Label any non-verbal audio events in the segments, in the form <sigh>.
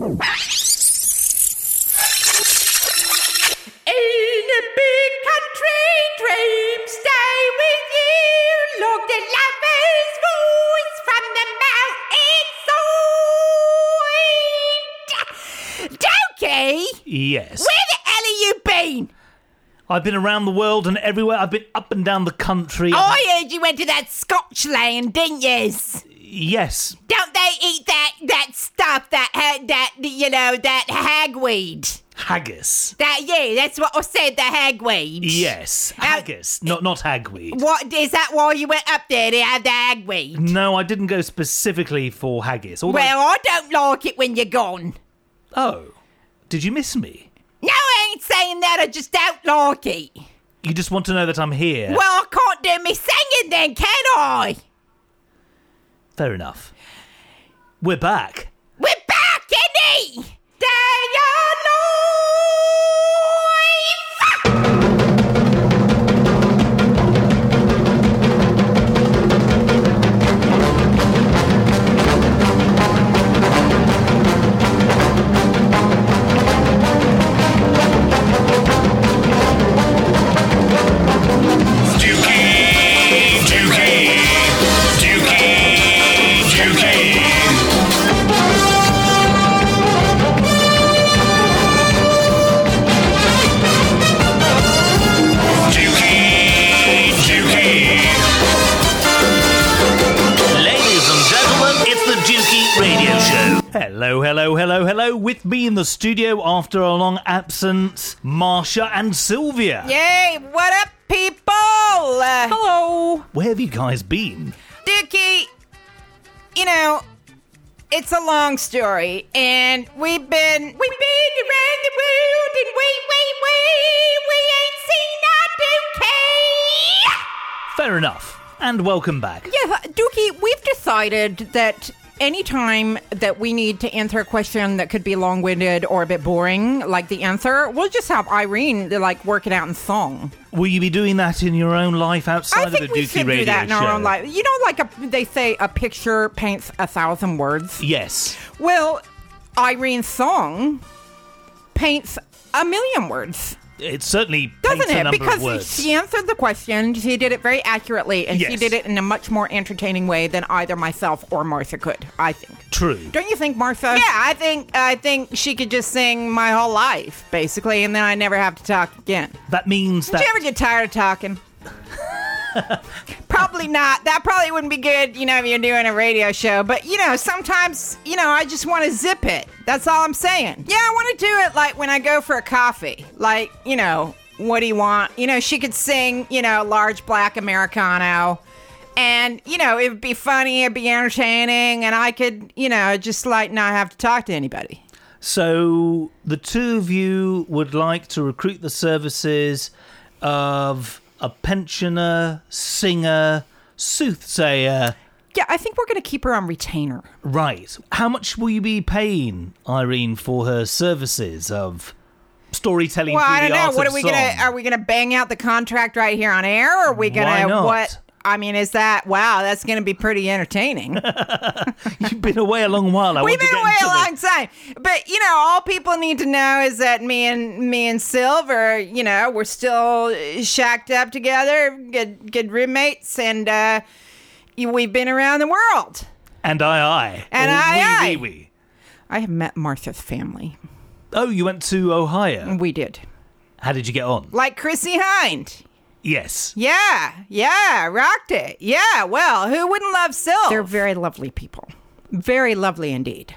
In a big country, dreams stay with you. Look the lover's voice from the mountain side. Dukey, Yes. where the hell have you been? I've been around the world and everywhere. I've been up and down the country. Oh, I heard you went to that Scotch land, didn't you? Yes. Don't they eat that that stuff that ha- that you know that hagweed? Haggis. That yeah, that's what I said. The hagweed. Yes. Haggis. Not not hagweed. What is that? Why you went up there to have the hagweed? No, I didn't go specifically for haggis. Although, Well, I don't like it when you're gone. oh, did you miss me? No, I ain't saying that. I just don't like it. You just want to know that I'm here. Well, I can't do me singing then, can I? Fair enough. We're back. We're back, Eddie. Stay Hello, hello, hello, hello. With me in the studio after a long absence, Marsha and Silvia. Yay! What up, people? Uh, hello, Where have you guys been? Dukey. You know, it's a long story, and we've been we've been around the world, and we we we we ain't seen our Dukey. Fair enough. And welcome back. Yeah, Dookie, we've decided that anytime that we need to answer a question that could be long winded or a bit boring, like the answer, we'll just have Irene like work it out in song. Will you be doing that in your own life outside I of the think we Dukey should Radio do that in show? our own life. You know, like a, they say, a picture paints a thousand words. Yes. Well, Irene's song paints a million words. It certainly Doesn't paints a it? number Because of words. she answered the question, she did it very accurately, and she did it in a much more entertaining way than either myself or Marsha could, I think. True. Don't you think, Marsha? Yeah, I think I think she could just sing my whole life, basically, and then I never have to talk again. That means Did that you ever get tired of talking? <laughs> probably not. That probably wouldn't be good, you know, if you're doing a radio show. But you know, sometimes, you know, I just want to zip it. That's all I'm saying. Yeah, I want to do it like when I go for a coffee. Like, you know, what do you want? You know, she could sing, you know, large black Americano. And, you know, it would be funny, it'd be entertaining, and I could, you know, just like not have to talk to anybody. So the two of you would like to recruit the services of a pensioner, singer, soothsayer. Yeah, I think we're going to keep her on retainer. Right. How much will you be paying Irene for her services of storytelling Well, I don't know. What are we song? gonna? Are we gonna bang out the contract right here on air? Or are we gonna what? I mean, is that wow? That's gonna be pretty entertaining. <laughs> You've been away a long while. I We've been away a long time, but you know, all people need to know is that me and me and Silver, you know, we're still shacked up together, good good roommates, and uh, we've been around the world. And I, I. And I, we, I. we, we. I have met Marsha's family. Oh, you went to Ohio. We did. How did you get on? Like Chrissie Hynde. Yes. Yeah, yeah, rocked it. Yeah, well, who wouldn't love Silver? They're very lovely people. Very lovely indeed.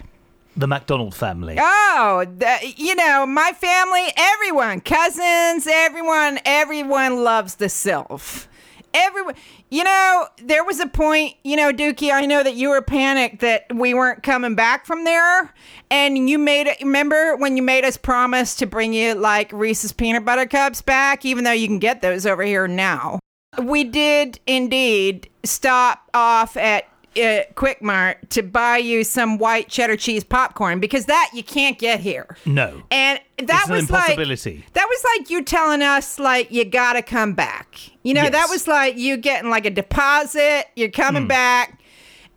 The MacDonald family. Oh, the, you know, my family, everyone, cousins, everyone, everyone loves the Sylph. Everyone, you know, there was a point, you know, Dukey, I know that you were panicked that we weren't coming back from there. And you made it, remember when you made us promise to bring you like Reese's peanut butter cups back, even though you can get those over here now? We did indeed stop off at uh, Quick Mart to buy you some white cheddar cheese popcorn because that you can't get here. No. And that It's an was like that was like you telling us like you gotta come back. You know, that was like you getting like a deposit. You're coming back,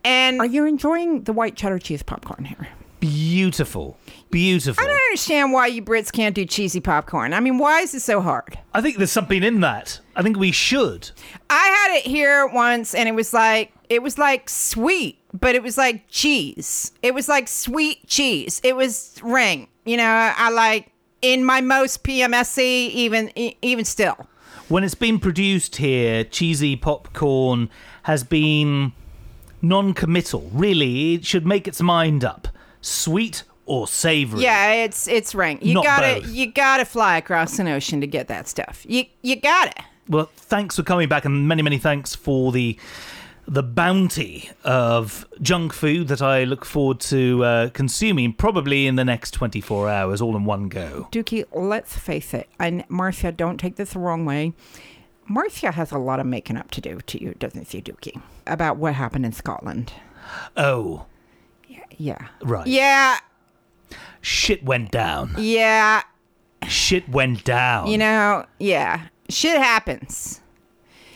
and Are you enjoying the white cheddar cheese popcorn here? beautiful, beautiful. I don't understand why you Brits can't do cheesy popcorn. I mean, why is it so hard? I think there's something in that. I think we should. I had it here once, and it was like it was like sweet, but it was like cheese. It was like sweet cheese. It was ring. You know, I like in my most PMSC, even even still. When it's been produced here, cheesy popcorn has been non-committal. Really, it should make its mind up. Sweet or savory. Yeah, it's it's ring. You Not gotta both. you gotta fly across an ocean to get that stuff. You you gotta. Well, thanks for coming back, and many, many thanks for the the bounty of junk food that I look forward to uh, consuming probably in the next 24 hours, all in one go. Dukey, let's face it, and Marsha, don't take this the wrong way. Marsha has a lot of making up to do to you, doesn't she, Dukey? About what happened in Scotland. Oh, Yeah. Right. Yeah, shit went down. yeah. Shit went down. You know, yeah. Shit happens.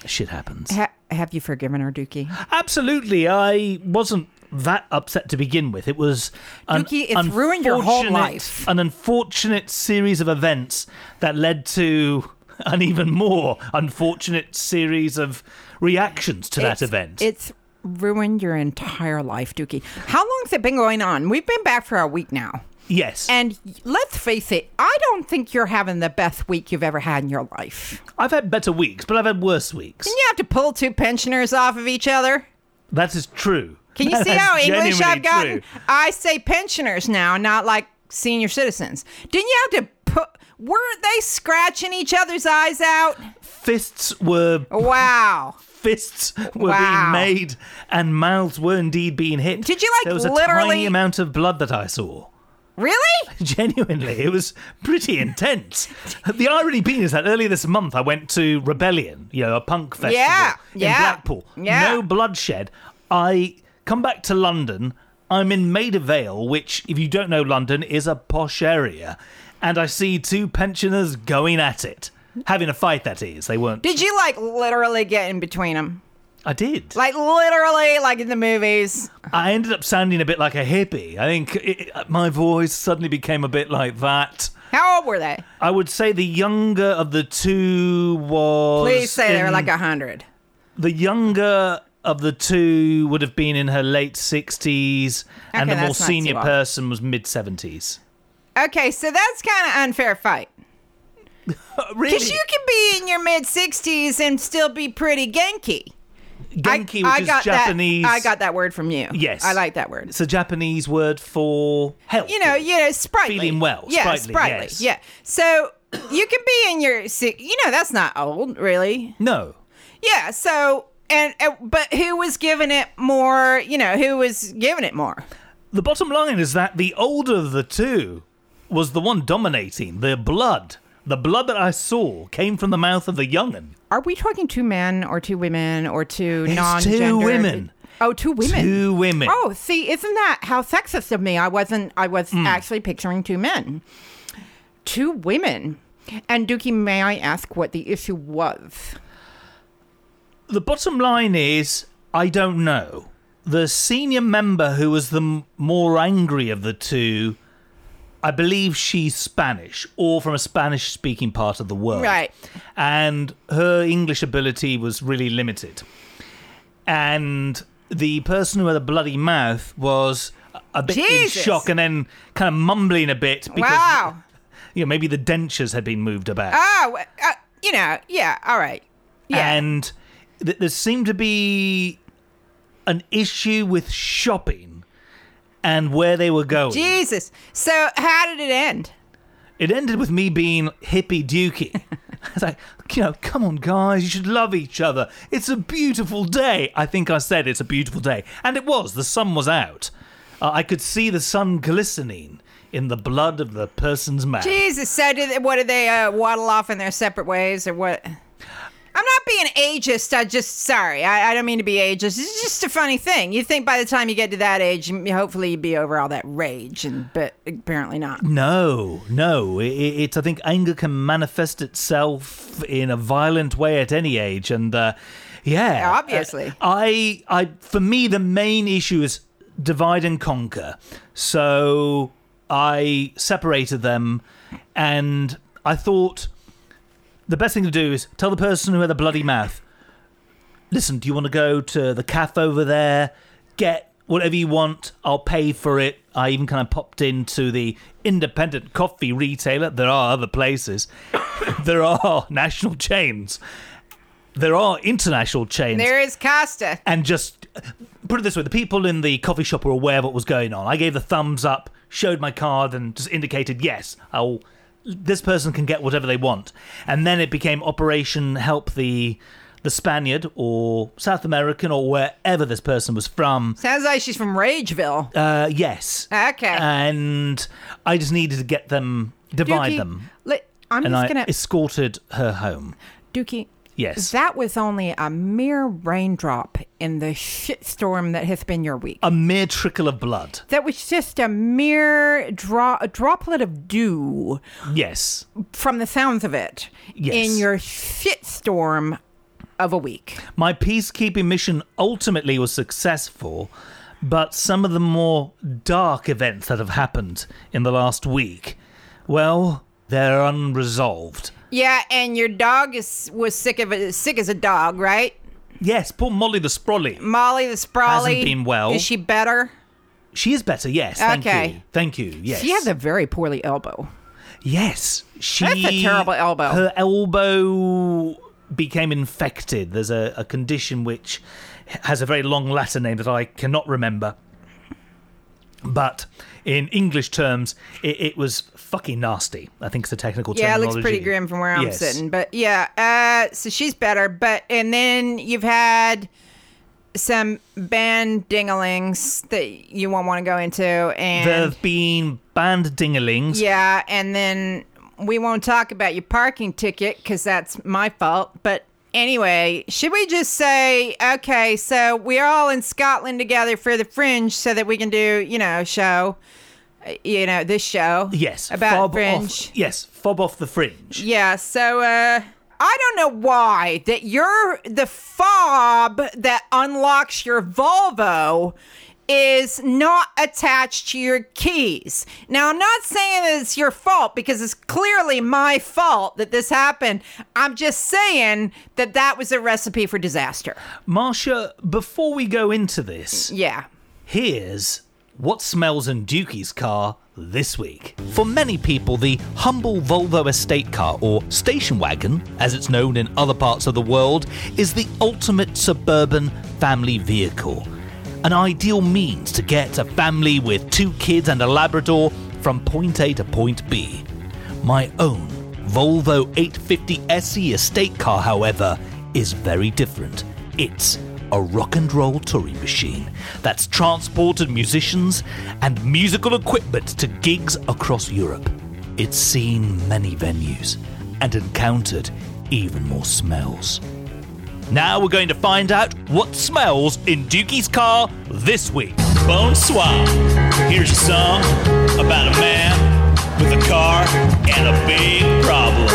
Shit happens. Ha- have you forgiven her, Dukey? Absolutely. I wasn't that upset to begin with. It was an Dukey, it's ruined your whole unfortunate- life. An unfortunate series of events that led to an even more unfortunate series of reactions to that It's- event. It's ruined your entire life, Dukey. How long's it been going on? We've been back for a week now. Yes. And let's face it, I don't think you're having the best week you've ever had in your life. I've had better weeks, but I've had worse weeks. Didn't you have to pull two pensioners off of each other? That is true. Can you <laughs> see how English I've gotten? true. I say pensioners now, not like senior citizens. Didn't you have to put? Weren't they scratching each other's eyes out? Fists were Wow. <laughs> fists were Wow. being made and mouths were indeed being hit. Did you, like, There was a literally- tiny amount of blood that I saw. Really? <laughs> Genuinely, it was pretty intense. the irony being is that earlier this month I went to Rebellion, you know, a punk festival Yeah, in yeah, Blackpool. yeah. No bloodshed. I come back to London. I'm in Maida Vale, which, if you don't know London, is a posh area, and I see two pensioners going at it, having a fight. That is, they weren't. Did you like literally get in between them? I did. Like literally, like in the movies? I ended up sounding a bit like a hippie. I think it, my voice suddenly became a bit like that. How old were they? I would say the younger of the two was. Please say they were like a hundred. The younger of the two would have been in her late 60s, and the more senior person was mid 70s. Okay, so that's kind of unfair fight. <laughs> really? Because you can be in your mid sixties and still be pretty genki. Genki, I, which I is got Japanese. That, I got that word from you. Yes. I like that word. It's a Japanese word for health. You know, you know, sprightly. Feeling well, Yeah, sprightly, sprightly. yes. Yeah. So <clears throat> you can be in your, you know, that's not old, really. No. Yeah. So, and, and but who was giving it more? You know, who was giving it more? The bottom line is that the older of the two was the one dominating. The blood. The blood that I saw came from the mouth of the young'un. Are we talking two men or two women or two It's non-gender? two women. Oh, two women. Two women. Oh, see, isn't that how sexist of me? I wasn't. I was Hmm. actually picturing two men, two women. And Dukey, may I ask what the issue was? The bottom line is, I don't know. The senior member who was the m- more angry of the two, I believe she's Spanish or from a Spanish speaking part of the world. Right. And her English ability was really limited. And the person who had a bloody mouth was a- bit Jesus. in shock and then kind of mumbling a bit because wow. you know, maybe the dentures had been moved about. Oh, uh, you know, yeah. All right. Yeah. And th- there seemed to be an issue with shopping and where they were going. Jesus. So how did it end? It ended with me being hippie Dukey. I was like, you know, come on, guys, you should love each other. It's a beautiful day. I think I said it's a beautiful day. And it was. The sun was out. Uh, I could see the sun glistening in the blood of the person's mouth. Jesus. So did what did they uh, waddle off in their separate ways or what? I'm not being ageist. I just sorry. I, I don't mean to be ageist. It's just a funny thing. You think by the time you get to that age, hopefully you'd be over all that rage, and but apparently not. No, no. It, it- it's I think anger can manifest itself in a violent way at any age, and uh, yeah, Obviously. Uh, I, I, for me, the main issue is divide and conquer. So I separated them, and I thought the best thing to do is tell the person who had the bloody mouth, listen, do you want to go to the cafe over there? Get whatever you want. I'll pay for it. I even kind of popped into the independent coffee retailer. There are other places. <laughs> there are national chains. There are international chains There is Costa. and just put it this way the people in the coffee shop were aware of what was going on i gave the thumbs up showed my card and just indicated yes i'll this person can get whatever they want and then it became operation help the the spaniard or south american or wherever this person was from Sounds like she's from Rageville. uh yes Okay. and i just needed to get them divide Dukey, them li- I'm and just i gonna. escorted her home Dukey. Yes That was only a mere raindrop in the shitstorm that has been your week. a mere trickle of blood that was just a mere dro- a droplet of dew yes from the sounds of it Yes. in your shitstorm of a week. My peacekeeping mission ultimately was successful, but some of the more dark events that have happened in the last week, well, they're unresolved. Yeah, and your dog is was sick of it, sick as a dog, right? Yes, poor Molly the Sprolly. Molly the Sprolly Hasn't been well. Is she better? She is better, yes. Thank Okay. you. Thank you. Yes. She has a very poorly elbow. Yes. She That's a terrible elbow. Her elbow became infected. There's a, a condition which has a very long Latin name that I cannot remember. But in English terms, it, it was fucking nasty. I think it's the technical Yeah, it looks pretty grim from where I'm Yes. sitting. But yeah, uh, so she's better. But and then you've had some band dinglings that you won't want to go into, and There have been band dinglings. yeah, and then we won't talk about your parking ticket because that's my fault. But anyway, should we just say okay? So we're all in Scotland together for the Fringe, so that we can do you know show, you know this show. Yes. about fob Fringe. Off, yes, fob off the fringe. Yeah, so uh I don't know why that you're the fob that unlocks your Volvo is not attached to your keys. Now, I'm not saying that it's your fault because it's clearly my fault that this happened. I'm just saying that that was a recipe for disaster. Marsha, before we go into this, Yeah. Here's what smells in Dukey's car this week. For many people, the humble Volvo estate car, or station wagon, as it's known in other parts of the world, is the ultimate suburban family vehicle. An ideal means to get a family with two kids and a Labrador from point A to point B. My own Volvo 850 SE estate car, however, is very different. It's a rock and roll touring machine that's transported musicians and musical equipment to gigs across Europe. It's seen many venues and encountered even more smells. Now we're going to find out what smells in Dukey's car this week. Bonsoir. Here's a song about a man with a car and a big problem.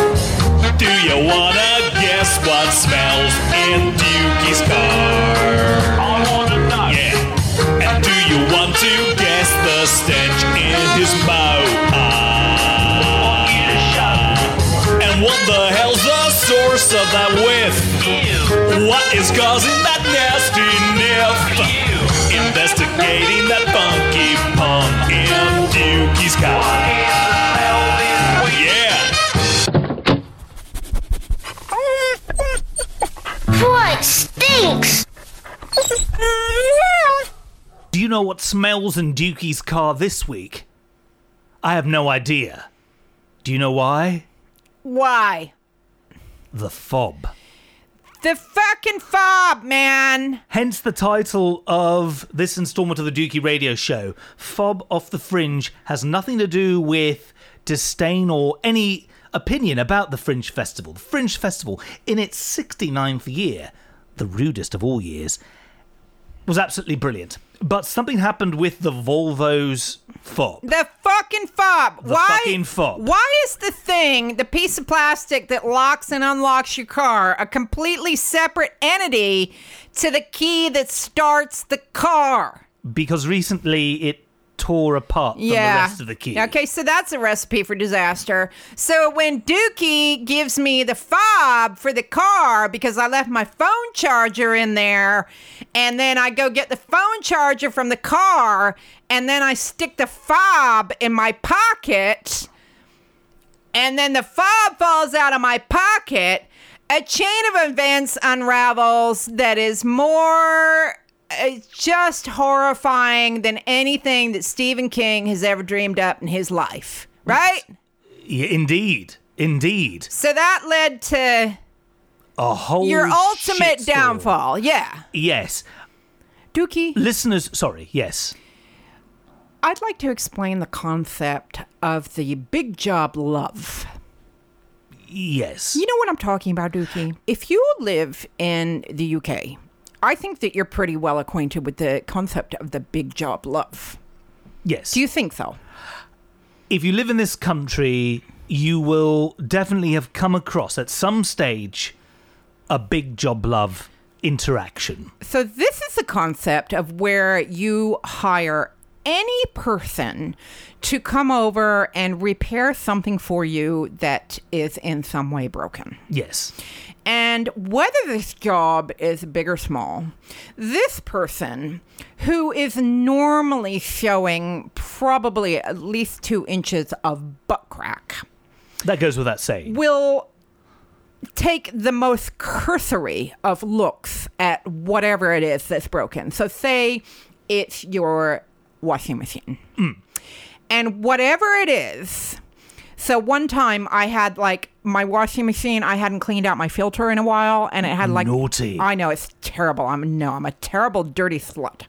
Do you wanna guess what smells in Dukey's car? I wanna know. Yeah. And do you want to guess the stench in his mouth? And what the hell's the source of that whiff? What is causing that nasty sniff? Investigating that funky punk in Dukey's car. Yeah. Boy, stinks! Do you know what smells in Dukey's car this week? I have no idea. Do you know why? Why? The fob. The fucking fob, man. Hence the title of this installment of the Dukey Radio Show. Fob off the Fringe has nothing to do with disdain or any opinion about the Fringe Festival. The Fringe Festival, in its 69th year, the rudest of all years, was absolutely brilliant. But something happened with the Volvo's fob. The fucking fob. The why? fucking fob. Why is the thing, the piece of plastic that locks and unlocks your car, a completely separate entity to the key that starts the car? because recently it tore apart from the rest of the key. Okay, so that's a recipe for disaster. So when Dookie gives me the fob for the car because I left my phone charger in there, and then I go get the phone charger from the car, and then I stick the fob in my pocket, and then the fob falls out of my pocket. A chain of events unravels that is more it's just horrifying than anything that Stephen King has ever dreamed up in his life, right? Yeah, indeed, indeed, So that led to a whole your ultimate downfall. Yeah. Yes, Dukey, listeners. Sorry. Yes. I'd like to explain the concept of the big job love. Yes. You know what I'm talking about, Dukey? If you live in the UK, I think that you're pretty well acquainted with the concept of the big job love. yes. Do you think so? if you live in this country, you will definitely have come across at some stage a big job love interaction. So this is the concept of where you hire any person to come over and repair something for you that is in some way broken. Yes. And whether this job is big or small, this person who is normally showing probably at least two inches of butt crack That goes without saying. will take the most cursory of looks at whatever it is that's broken. So, say it's your washing machine. Mm. And whatever it is, so one time I had like my washing machine, I hadn't cleaned out my filter in a while, and it had like Naughty. I know it's terrible. I'm no, I'm a terrible dirty slut.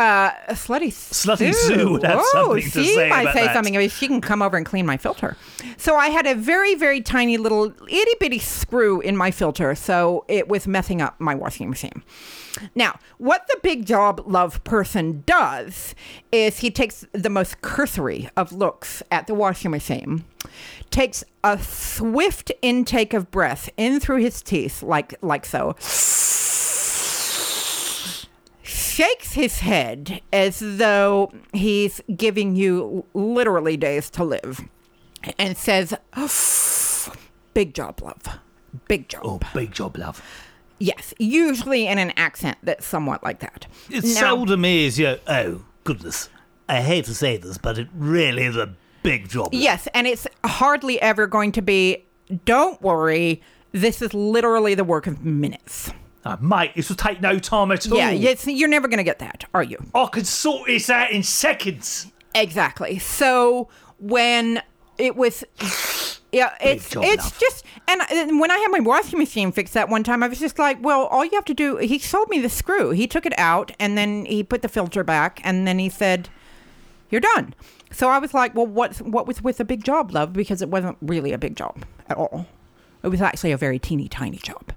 Uh, slutty Slutty Sue would have something to she say might about say that. something. I mean, she can come over and clean my filter. So I had a very, very tiny little itty bitty screw in my filter, so it was messing up my washing machine. Now, what the big job love person does is he takes the most cursory of looks at the washing machine, takes a swift intake of breath in through his teeth, like like so, shakes his head as though he's giving you literally days to live, and says, "Big job, love, big job." Oh, big job love. Yes, usually in an accent that's somewhat like that. It Now- seldom is, you know, oh, goodness. I hate to say this, but it really is a big job. love. Yes, and it's hardly ever going to be, don't worry, this is literally the work of minutes. Uh, mate, this will take no time at all. Yeah, it's, you're never going to get that, are you? I could sort this out in seconds. Exactly. So when it was, yeah, it's job, it's love. just, and, and when I had my washing machine fixed that one time, I was just like, well, all you have to do. He sold me the screw. He took it out, and then he put the filter back, and then he said, "You're done." So I was like, well, what what was with the big job, love? Because it wasn't really a big job at all. It was actually a very teeny tiny job,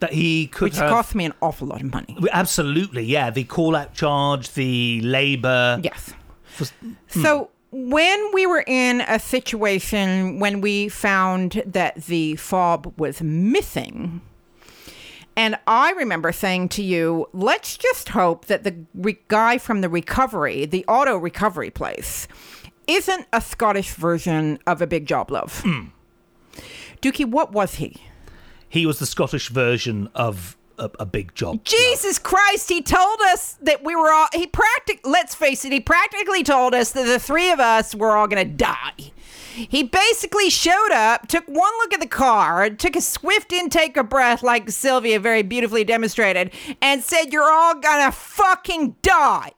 That he could which have. cost me an awful lot of money. Absolutely, yeah. The call out charge, the labour. Yes. Was- hmm. So when we were in a situation when we found that the fob was missing, and I remember saying to you, let's just hope that the re- guy from the recovery, the auto recovery place, isn't a Scottish version of a big job love. Hmm. Dukey, what was he? He was the Scottish version of a, a big job. Jesus Christ, he told us that we were all, he practic, let's face it, he practically told us that the three of us were all going to die. He basically showed up, took one look at the car, took a swift intake of breath, like Silvia very beautifully demonstrated, and said, You're all gonna fucking die.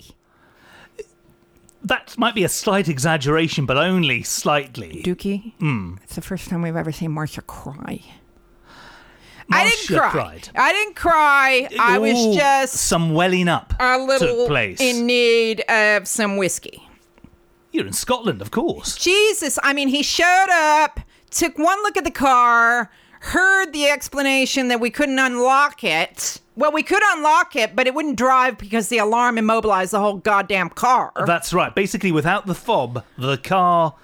That might be a slight exaggeration, but only slightly. Dukey, Hmm. it's the first time we've ever seen Marsha cry. I didn't cry. cried. I didn't cry. I was just some welling up a little place. in need of some whiskey. You're in Scotland, of course. Jesus, I mean, he showed up, took one look at the car, heard the explanation that we couldn't unlock it. Well, we could unlock it, but it wouldn't drive because the alarm immobilized the whole goddamn car. That's right. Basically, without the fob, the car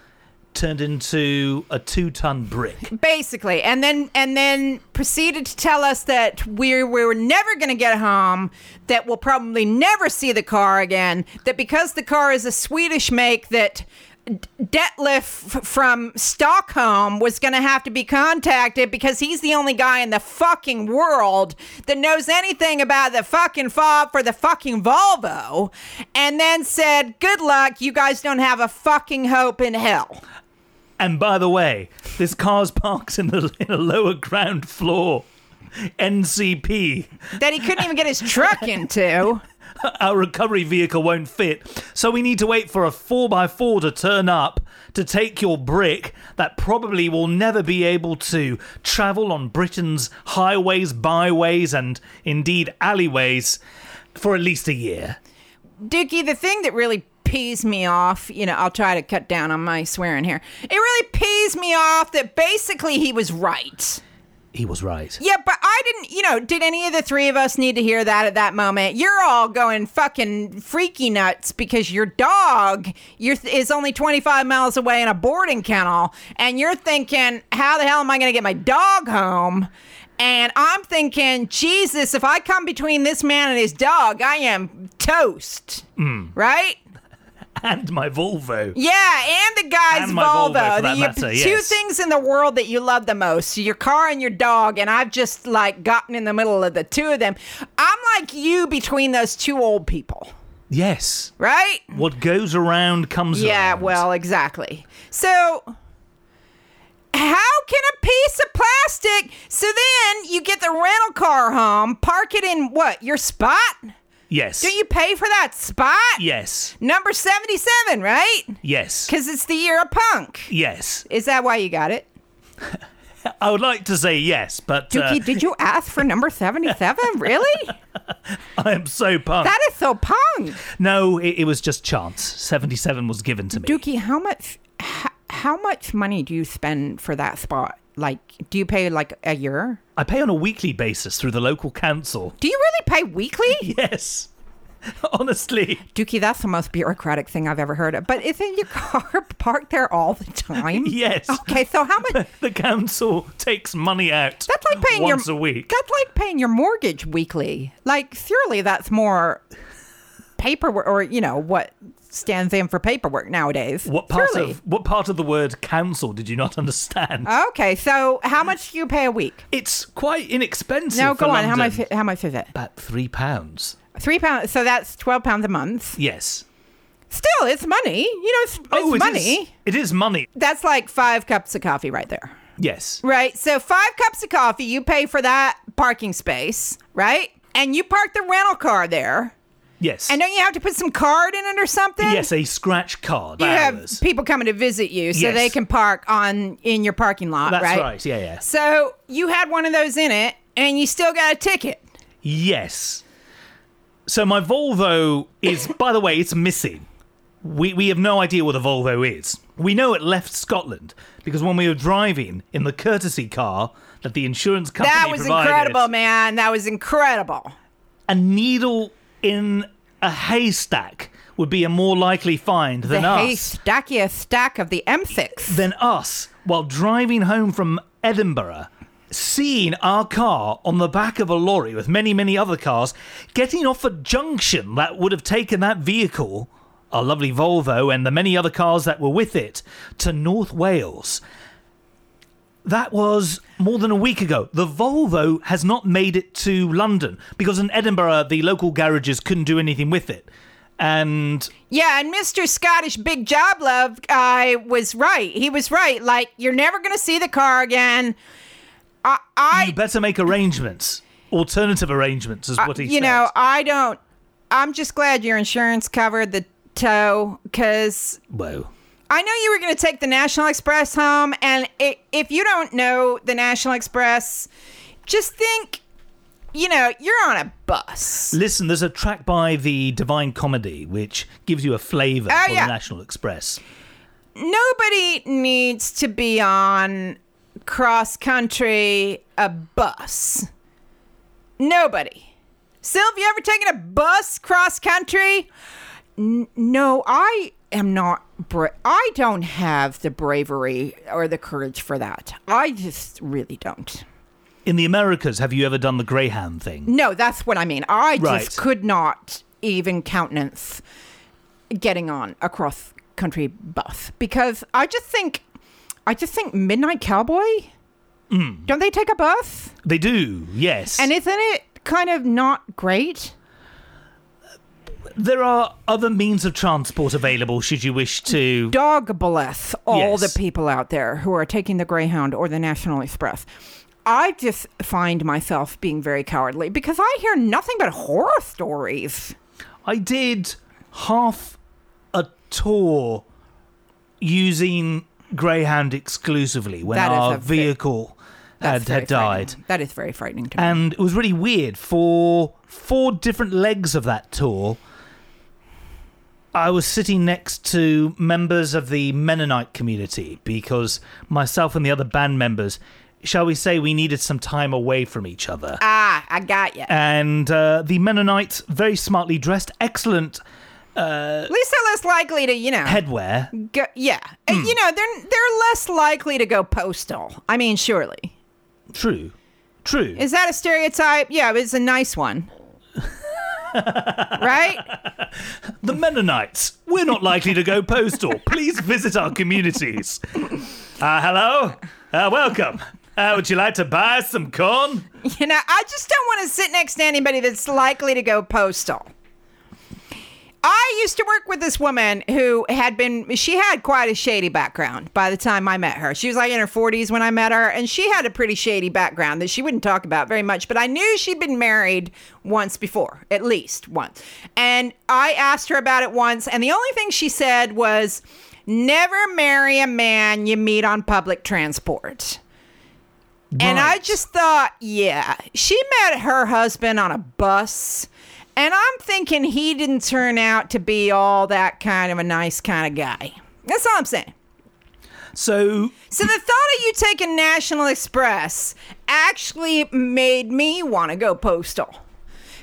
turned into a two-ton brick. basically and then and then proceeded to tell us that we we were never going to get home that we'll probably never see the car again that because the car is a swedish make that Detlef from Stockholm was going to have to be contacted because he's the only guy in the fucking world that knows anything about the fucking fob for the fucking Volvo. And then said, Good luck, you guys don't have a fucking hope in hell. And by the way, this car's parked in, the, in a lower ground floor. NCP. That he couldn't even get his truck into. <laughs> Our recovery vehicle won't fit, so we need to wait for a 4x4 to turn up to take your brick that probably will never be able to travel on Britain's highways, byways, and indeed alleyways for at least a year. Dukey, the thing that really pees me off, you know, I'll try to cut down on my swearing here. It really pees me off that basically he was right. He was right. Yeah, but I didn't, you know, did any of the three of us need to hear that at that moment? You're all going fucking freaky nuts because your dog you're, is only 25 miles away in a boarding kennel, and you're thinking, how the hell am I going to get my dog home? And I'm thinking, Jesus, if I come between this man and his dog, I am toast. Hmm. Right? And my Volvo. Yeah, and the guy's And Volvo. Volvo, for that the you- matter, two things in the world that you love the most your car and your dog. And I've just like gotten in the middle of the two of them. I'm like you between those two old people, Yes. right? What goes around comes around. Yeah, around. well, exactly. So. How can a piece of plastic? So then you get the rental car home, park it in what? Your spot? Yes. Do you pay for that spot? Yes. Number 77, right? Yes. Because it's the year of punk. Yes. Is that why you got it? <laughs> I would like to say yes, but uh, did you ask for number 77? <laughs> really? I am so punk. That is so punk. no, it, it was just chance. 77 was given to me. Dukey, how much how, how much money do you spend for that spot? Like, do you pay like a year? I pay on a weekly basis through the local council. Do you really pay weekly? <laughs> Yes. <laughs> Honestly. Dukey, that's the most bureaucratic thing I've ever heard of. But isn't your <laughs> car parked there all the time? Yes. Okay, so how much? The council takes money out That's like paying once your a week. That's like paying your mortgage weekly. Like, surely that's more paperwork, or you know what stands in for paperwork nowadays. What part Surely. of what part of the word council did you not understand? Okay, so how much do you pay a week? it's quite inexpensive. No, go on. How much? How much is it? About three pounds. Three pounds. So that's twelve pounds a month. Yes. Still, it's money. You know, it's, it's oh, it is- money. It is money. That's like five cups of coffee right there. Yes. Right. So five cups of coffee, you pay for that parking space, right? And you park the rental car there. Yes. And don't you have to put some card in it or something? yes, a scratch card. You have people coming to visit you, so Yes. they can park on in your parking lot, That's right? right. Yeah, yeah. So you had one of those in it, and you still got a ticket. Yes. So my Volvo is, <coughs> by the way, it's missing. We we have no idea what a Volvo is. We know it left Scotland because when we were driving in the courtesy car that the insurance company That was provided, incredible, man. That was incredible. a needle in a haystack would be a more likely find than the us. haystackiest stack of the M6. than us while driving home from Edinburgh, seeing our car on the back of a lorry with many, many other cars, getting off a junction that would have taken that vehicle, our lovely Volvo, and the many other cars that were with it, to North Wales. That was more than a week ago. The Volvo has not made it to London because in Edinburgh, the local garages couldn't do anything with it. And Yeah, and Mr. Scottish Big Job Love guy was right. He was right. Like, you're never going to see the car again. I, you better make arrangements. Alternative arrangements is uh, what he you said. know, I don't. I'm just glad your insurance covered the tow because Whoa. I know you were going to take the National Express home, and i if you don't know the National Express, just think, you know, you're on a bus. Listen, there's a track by the Divine Comedy which gives you a flavour Oh, for yeah. the National Express. Nobody needs to be on cross country a bus. Nobody. Sylv, you ever taken a bus cross country? N- no, I am not. Bra- I don't have the bravery or the courage for that. I just really don't. In the Americas, have you ever done the Greyhound thing? No, that's what I mean. I just could not even countenance getting on a cross country bus because I just think, I just think Midnight Cowboy. Hmm. Don't they take a bus? They do, yes. And isn't it kind of not great? There are other means of transport available should you wish to. dog bless all Yes. the people out there who are taking the Greyhound or the National Express. I just find myself being very cowardly because I hear nothing but horror stories. I did half a tour using Greyhound exclusively when our vehicle had, had died. That is very frightening to me. And it was really weird. For four different legs of that tour, I was sitting next to members of the Mennonite community because myself and the other band members, shall we say, we needed some time away from each other. ah, I got you. And uh, the Mennonites, very smartly dressed, excellent At least they're less likely to, you know, headwear. go, yeah. Uh, Hmm. You know, they're they're less likely to go postal. I mean, surely. True. True. Is that a stereotype? Yeah, it's a nice one. Right? <laughs> the Mennonites. We're not likely to go postal. Please visit our communities. Uh, hello. Uh, welcome. Uh, would you like to buy some corn? You know, I just don't want to sit next to anybody that's likely to go postal. I used to work with this woman who had been, she had quite a shady background by the time I met her. She was like in her 40s when I met her, and she had a pretty shady background that she wouldn't talk about very much, but I knew she'd been married once before, at least once. And I asked her about it once, and the only thing she said was, never marry a man you meet on public transport. And I just thought, yeah, she met her husband on a bus. And I'm thinking he didn't turn out to be all that kind of a nice kind of guy. That's all I'm saying. So, So the thought of you taking National Express actually made me want to go postal.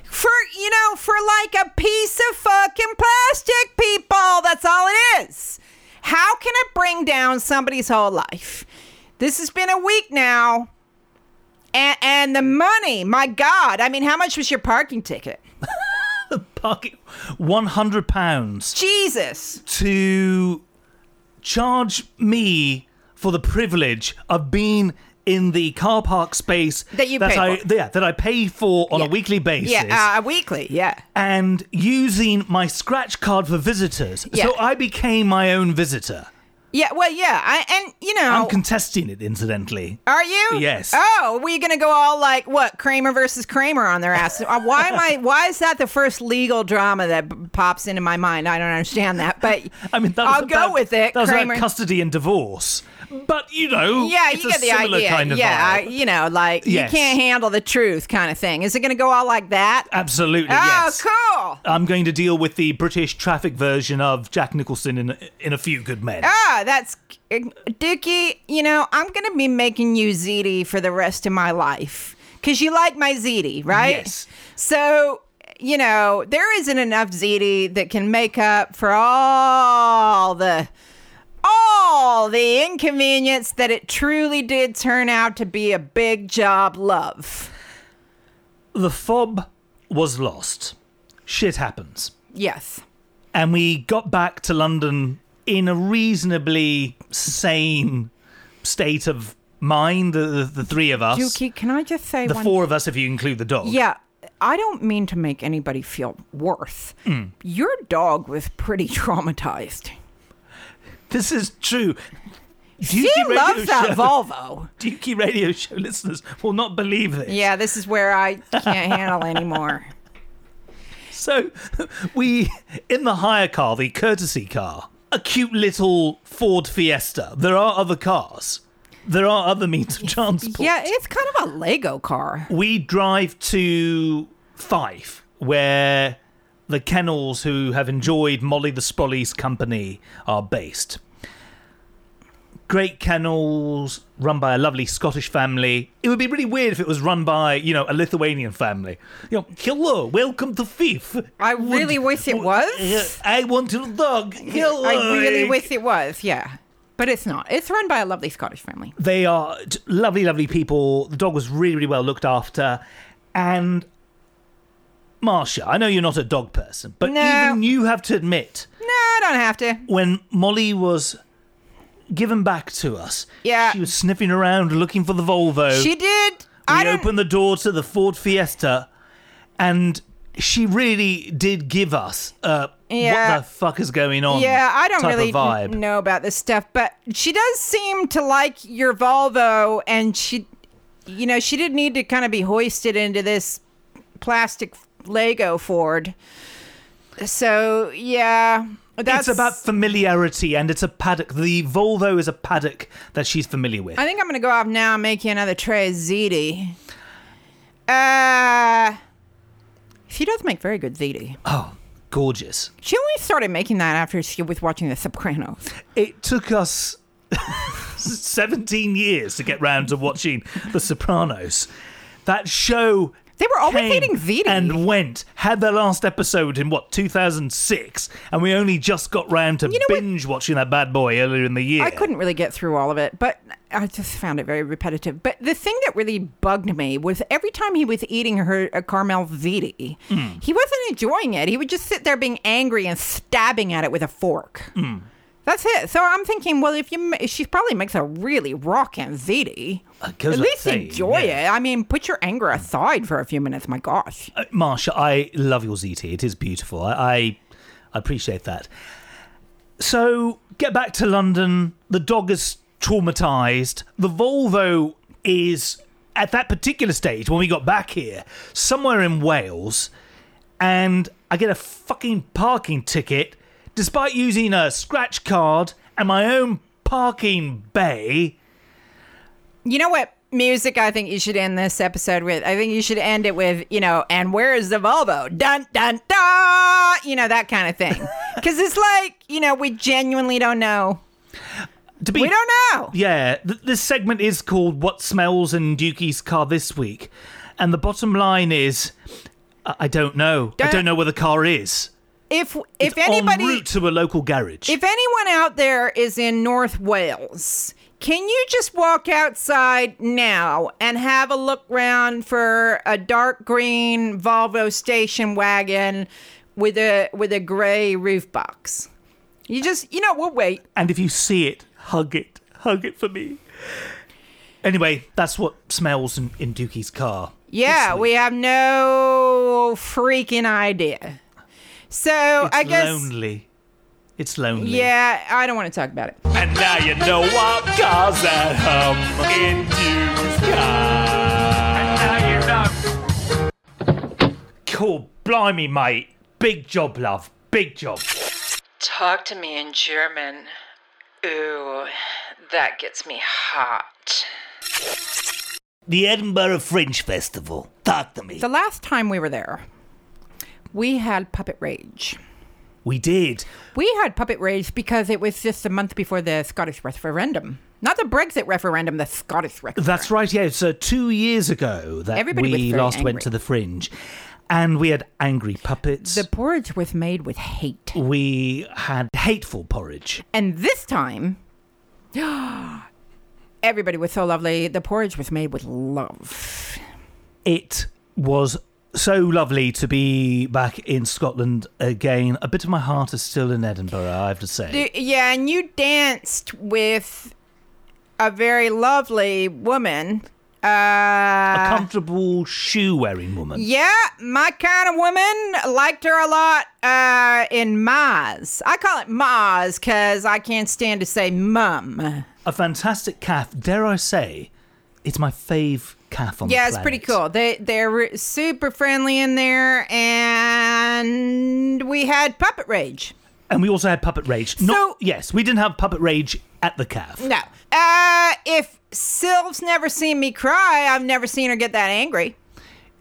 For, you know, for like a piece of fucking plastic, people. That's all it is. How can it bring down somebody's whole life? This has been a week now. And, and the money, my God. I mean, how much was your parking ticket? <laughs> parking £100 Jesus. to charge me for the privilege of being in the car park space That you pay I for. yeah that I pay for on Yeah. a weekly basis Yeah, uh, weekly. Yeah. and using my scratch card for visitors. Yeah. So I became my own visitor. Yeah, well, yeah. I, and, you know. I'm contesting it, incidentally. Are you? Yes. Oh, we gonna go all like what Kramer versus Kramer on their ass? Uh, why am I? <laughs> Why is that the first legal drama that b- pops into my mind? I don't understand that, but <laughs> I mean, that was I'll go with it. That was Kramer. about custody and divorce. But, you know, yeah, it's you a get the similar idea. kind of yeah, vibe. you know, like Yes. you can't handle the truth, kind of thing. Is it gonna go all like that? Absolutely, oh, yes. cool. I'm going to deal with the British traffic version of Jack Nicholson in, in A Few Good Men. Ah, that's Dukey. You know, I'm gonna be making you ziti for the rest of my life because you like my ziti, right? Yes. So you know there isn't enough ziti that can make up for all the all the inconvenience that it truly did turn out to be a big job love. The fob was lost. Shit happens. Yes. And we got back to London in a reasonably sane state of mind, the, the, the three of us. Dukey, can I just say the one four of us, if you include the dog. Yeah, I don't mean to make anybody feel worse. Hmm. Your dog was pretty <laughs> traumatized. This is true. She Dukey Radio loves that Show- Volvo. Dukey Radio Show listeners will not believe this. Yeah, this is where I can't handle anymore. <laughs> So we, in the hire car, the courtesy car, a cute little Ford Fiesta. There are other cars. There are other means of transport. Yeah, it's kind of a Lego car. We drive to Fife, where the kennels who have enjoyed Molly the Sprolly's company are based. Great kennels run by a lovely Scottish family. It would be really weird if it was run by, you know, a Lithuanian family. You know, hello, welcome to Fife. I really wish it was. Uh, I want your dog. Hello. I really wish it was, yeah. But it's not. It's run by a lovely Scottish family. They are lovely, lovely people. The dog was really, really well looked after. And Marsha, I know you're not a dog person, but No. even you have to admit No, I don't have to. when Molly was given back to us, Yeah. she was sniffing around looking for the Volvo. She did. we I don't. opened the door to the Ford Fiesta, and she really did give us uh, Yeah. what the fuck is going on. Yeah, I don't really n- know about this stuff, but she does seem to like your Volvo, and she, you know, she didn't need to kind of be hoisted into this plastic Lego Ford. So yeah, that's it's about familiarity, and it's a paddock. The Volvo is a paddock that she's familiar with. I think I'm gonna go off now and make you another tray of ziti. Uh, she does make very good ziti. oh, gorgeous! She only started making that after she was watching The Sopranos. It took us <laughs> 17 years to get round to watching The Sopranos. That show. They were always eating ziti. and went. Had their last episode in what 2006, and we only just got round to know what? binge watching that bad boy earlier in the year. I couldn't really get through all of it, but I just found it very repetitive. But the thing that really bugged me was every time he was eating her uh, Carmela ziti, Hmm. he wasn't enjoying it. He would just sit there being angry and stabbing at it with a fork. That's it. So I'm thinking, well, if you, she probably makes a really rockin' ziti. It goes At least enjoy yeah. it. I mean, put your anger aside for a few minutes. My gosh. Uh, Marsha, I love your ziti. It is beautiful. I, I I appreciate that. So, get back to London. The dog is traumatized. The Volvo is, at that particular stage, when we got back here, somewhere in Wales. And I get a fucking parking ticket despite using a scratch card and my own parking bay. You know what music I think you should end this episode with? I think you should end it with, you know, and where is the Volvo? Dun dun dun! You know, that kind of thing. <laughs> Because it's like, you know, we genuinely don't know. To be We don't know. Yeah, th- this segment is called "What Smells in Dukey's Car This Week," and the bottom line is, I, I don't know. I Don't- don't know where the car is. If if It's en anybody route to a local garage. if anyone out there is in North Wales, can you just walk outside now and have a look round for a dark green Volvo station wagon with a with a gray roof box? You just you know, we'll wait. and if you see it, hug it, hug it for me. Anyway, that's what smells in, in Dukey's car. Yeah, we have no freaking idea. So It's I guess lonely. It's lonely. yeah, I don't want to talk about it. And now you know what cause that hum in Duke's car. Cool. Blimey, mate. Big job, love. Big job. Talk to me in German. Ooh, that gets me hot. The Edinburgh Fringe Festival. Talk to me. The last time we were there, we had puppet rage. We did. We had puppet rage because it was just a month before the Scottish referendum. Not the Brexit referendum, the Scottish referendum. That's right, yeah. So two years ago that Everybody we last angry. went to the Fringe, and we had angry puppets. The porridge was made with hate. we had hateful porridge. And this time, <gasps> everybody was so lovely. The porridge was made with love. It was so lovely to be back in Scotland again. A bit of my heart is still in Edinburgh, I have to say. Yeah, and you danced with a very lovely woman. A Uh, comfortable shoe wearing woman. yeah, my kind of woman. Liked her a lot uh, in Maz. I call it Maz because I can't stand to say mum. A fantastic calf. Dare I say, it's my fave calf on Yeah, the planet. Yeah, it's pretty cool. They they're super friendly in there, and we had puppet rage. And we also had puppet rage. Not, So- yes, we didn't have puppet rage at the calf. No, uh, if Sylv's never seen me cry, I've never seen her get that angry.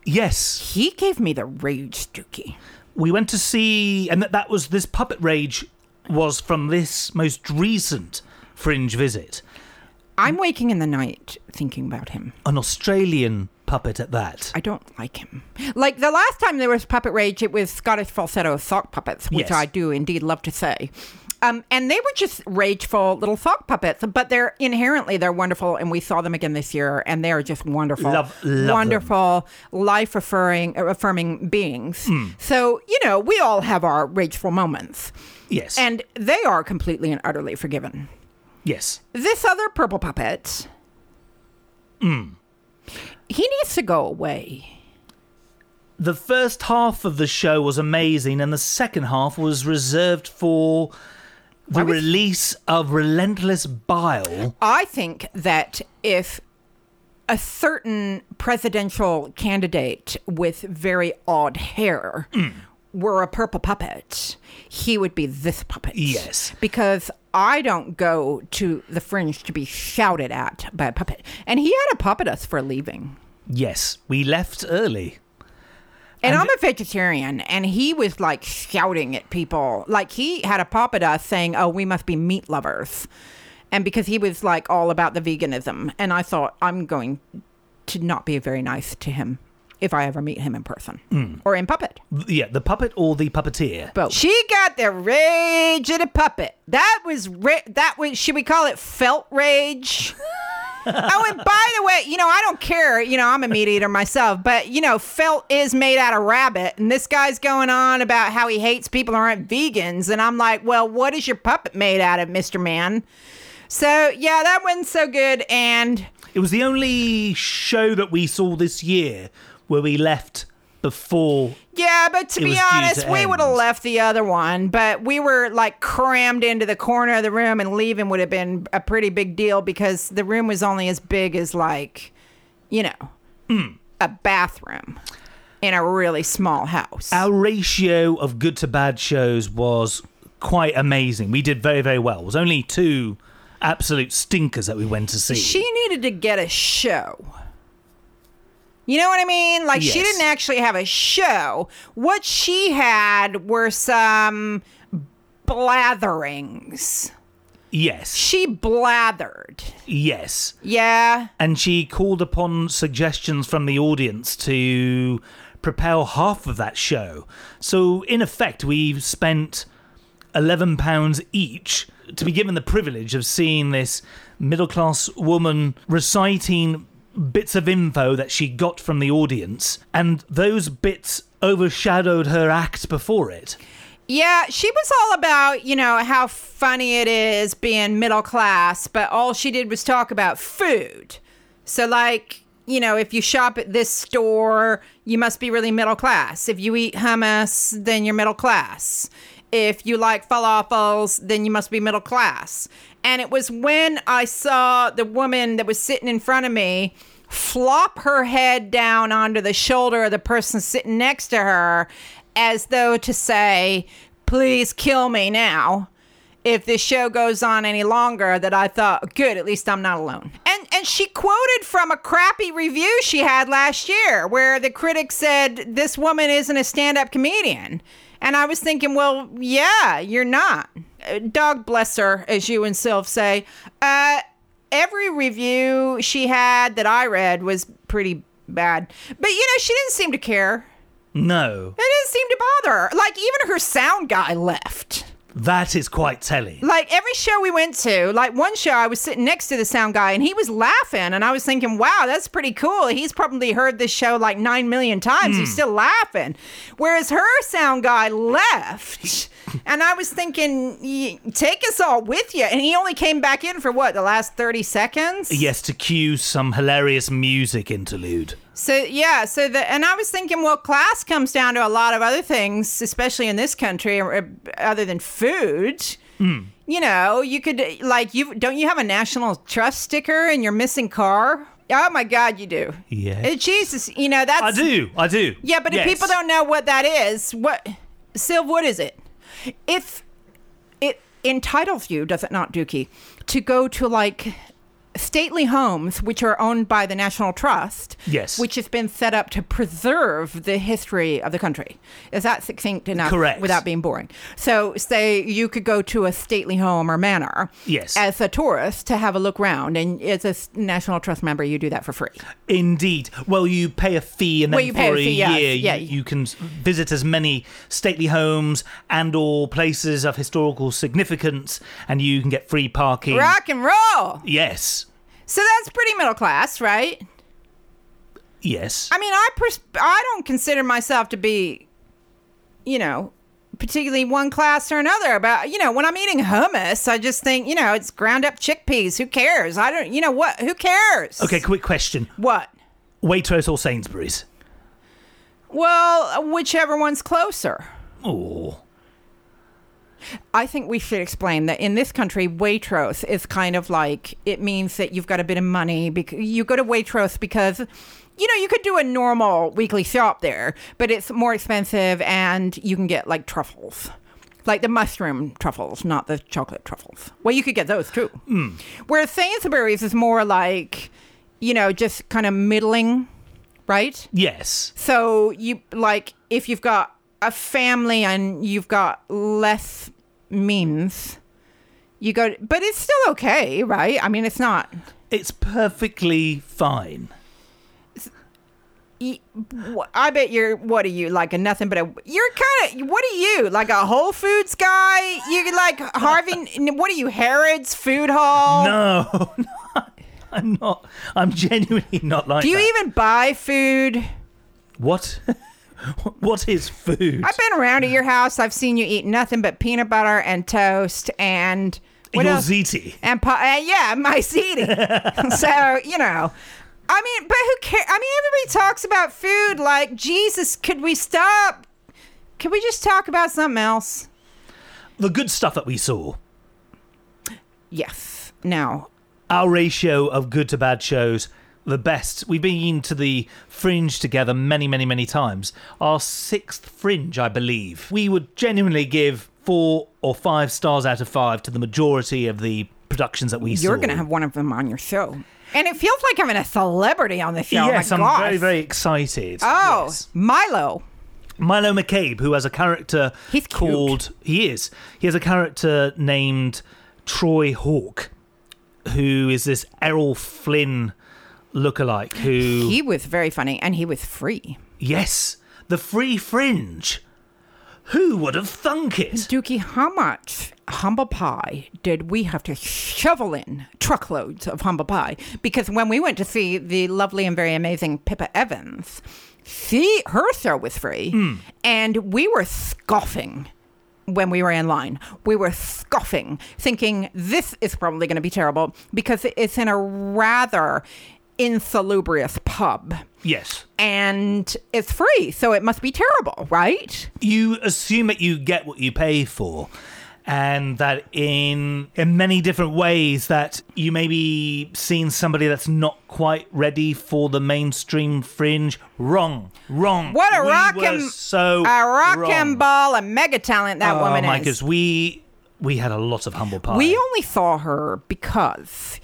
Yes, He gave me the rage, Dukey. we went to see, and that, that was this puppet rage was from this most recent fringe visit. I'm waking in the night thinking about him. An Australian puppet at that. I don't like him. Like the last time there was puppet rage, it was Scottish falsetto sock puppets, which Yes. I do indeed love to say. Um, and they were just rageful little sock puppets, but they're inherently they're wonderful, and we saw them again this year, and they are just wonderful, Love- love wonderful, life affirming, affirming beings. Hmm. So you know, we all have our rageful moments, yes. and they are completely and utterly forgiven. Yes. This other purple puppet, hmm. he needs to go away. The first half of the show was amazing, and the second half was reserved for the was- release of Relentless Bile. I think that if a certain presidential candidate with very odd hair hmm. Were a purple puppet, he would be this puppet. Yes. Because I don't go to the fringe to be shouted at by a puppet. And he had to puppet us for leaving. Yes, we left early. And, And- I'm a vegetarian, and he was like shouting at people. Like he had a pop at us saying, Oh, we must be meat lovers. And because he was like all about the veganism. And I thought, I'm going to not be very nice to him if I ever meet him in person hmm. or in puppet. Yeah, the puppet or the puppeteer. But she got the rage of the puppet. That was ra- that was should we call it felt rage? <laughs> oh, and by the way, you know I don't care. You know I'm a meat eater myself, but you know felt is made out of rabbit, and this guy's going on about how he hates people who aren't vegans, and I'm like, well, what is your puppet made out of, Mister Man? So yeah, that wasn't so good, and It was the only show that we saw this year where we left before. Yeah, but to be honest, to we would have left the other one, but we were like crammed into the corner of the room, and leaving would have been a pretty big deal because the room was only as big as like, you know, Hmm. a bathroom in a really small house. Our ratio of good to bad shows was quite amazing. We did very, very well. It was only two absolute stinkers that we went to see. She needed to get a show. You know what I mean? Like she didn't actually have a show. What she had were some blatherings. yes, She blathered. yes. Yeah. And she called upon suggestions from the audience to propel half of that show. So, in effect, we've spent £11 each to be given the privilege of seeing this middle class woman reciting bits of info that she got from the audience, and those bits overshadowed her act before it. Yeah, she was all about, you know, how funny it is being middle class, but all she did was talk about food. So, like, you know, if you shop at this store, you must be really middle class. If you eat hummus, then you're middle class. If you like falafels, then you must be middle class. And it was when I saw the woman that was sitting in front of me flop her head down onto the shoulder of the person sitting next to her as though to say, please kill me now if this show goes on any longer that I thought, good, at least I'm not alone. And and she quoted from a crappy review she had last year where the critic said this woman isn't a stand-up comedian. And I was thinking, well, yeah, you're not. Dog bless her, as you and Sylv say. Uh, every review she had that I read was pretty bad. But you know, she didn't seem to care. No, It didn't seem to bother her. Like even her sound guy left. That is quite telling. Like every show we went to, like one show I was sitting next to the sound guy and he was laughing and I was thinking, wow, that's pretty cool. He's probably heard this show like nine million times. He's hmm. still laughing. Whereas her sound guy left. <laughs> And I was thinking, "Y- take us all with you. And he only came back in for what, the last 30 seconds? Yes, to cue some hilarious music interlude. So yeah, so the and I was thinking, well, class comes down to a lot of other things, especially in this country, uh, other than food. You know, you could like you don't you have a national trust sticker in your missing car? Oh my God, you do. Yeah. Uh, Jesus, you know that's I do, I do. yeah, but if people don't know what that is, what Sylv, what is it? If it entitles you, does it not, Dukey, to go to like stately homes, which are owned by the National Trust. Yes. Which has been set up to preserve the history of the country. Is that succinct enough? Correct. Without being boring. So, say you could go to a stately home or manor. Yes. As a tourist to have a look round, and as a National Trust member, you do that for free. Indeed. Well, you pay a fee, and then Well, you for a a, year. Yeah. you, you can visit as many stately homes and/or places of historical significance, and you can get free parking. Rock and roll. Yes. So that's pretty middle class, right? Yes. I mean, I pers- I don't consider myself to be, you know, particularly one class or another. But you know, when I'm eating hummus, I just think, you know, it's ground up chickpeas. Who cares? I don't, you know, what? Who cares? Okay. Quick question: What? Waitrose or Sainsbury's? Well, whichever one's closer. Oh. I think we should explain that in this country, Waitrose is kind of like it means that you've got a bit of money. Because you go to Waitrose because, you know, you could do a normal weekly shop there, but it's more expensive, and you can get like truffles, like the mushroom truffles, not the chocolate truffles. Well, you could get those too. Hmm. Whereas Sainsbury's is more like, you know, just kind of middling, right? Yes. So you like if you've got a family and you've got less means, you go. But it's still okay, right? I mean, it's not. It's perfectly fine. I bet you're. What are you like? A nothing but a. You're kind of. What are you like? A Whole Foods guy? You like Harvey? what are you? Harrods Food Hall? No, <laughs> no, I'm not. I'm genuinely not like Do you that. even buy food? What? <laughs> <laughs> what is food? I've been around at your house. I've seen you eat nothing but peanut butter and toast and what Your else? ziti. And pa- uh, yeah, my seating. <laughs> so you know, I mean, but who cares? I mean, everybody talks about food. Like Jesus, could we stop? Could we just talk about something else? The good stuff that we saw. Yes. Now, Our ratio of good to bad shows, the best. We've been to the Fringe together many, many, many times. Our sixth Fringe, I believe. We would genuinely give four or five stars out of five to the majority of the productions that we saw. you're gonna have one of them on your show, and it feels like having a celebrity on the show. Oh yes, oh I'm gosh. very, very excited. Oh, Yes. Milo. Milo McCabe, who has a character He's cute. called he is. He has a character named Troy Hawk, who is this Errol Flynn lookalike. Who He was very funny, and he was free. yes, the Free Fringe. Who would have thunk it? Dukey, how much humble pie did we have to shovel in? Truckloads of humble pie. Because when we went to see the lovely and very amazing Pippa Evans, she, her show was free. Hmm. And we were scoffing when we were in line. We were scoffing, thinking this is probably going to be terrible because it's in a rather insalubrious pub. Yes, And it's free, so it must be terrible, right? you assume that you get what you pay for. And that in in many different ways that you may be seeing somebody that's not quite ready for the mainstream fringe. Wrong, wrong. What a We rock and so a and ball, a mega talent that oh woman my is. goodness, we we had a lot of humble pie. We only saw her because,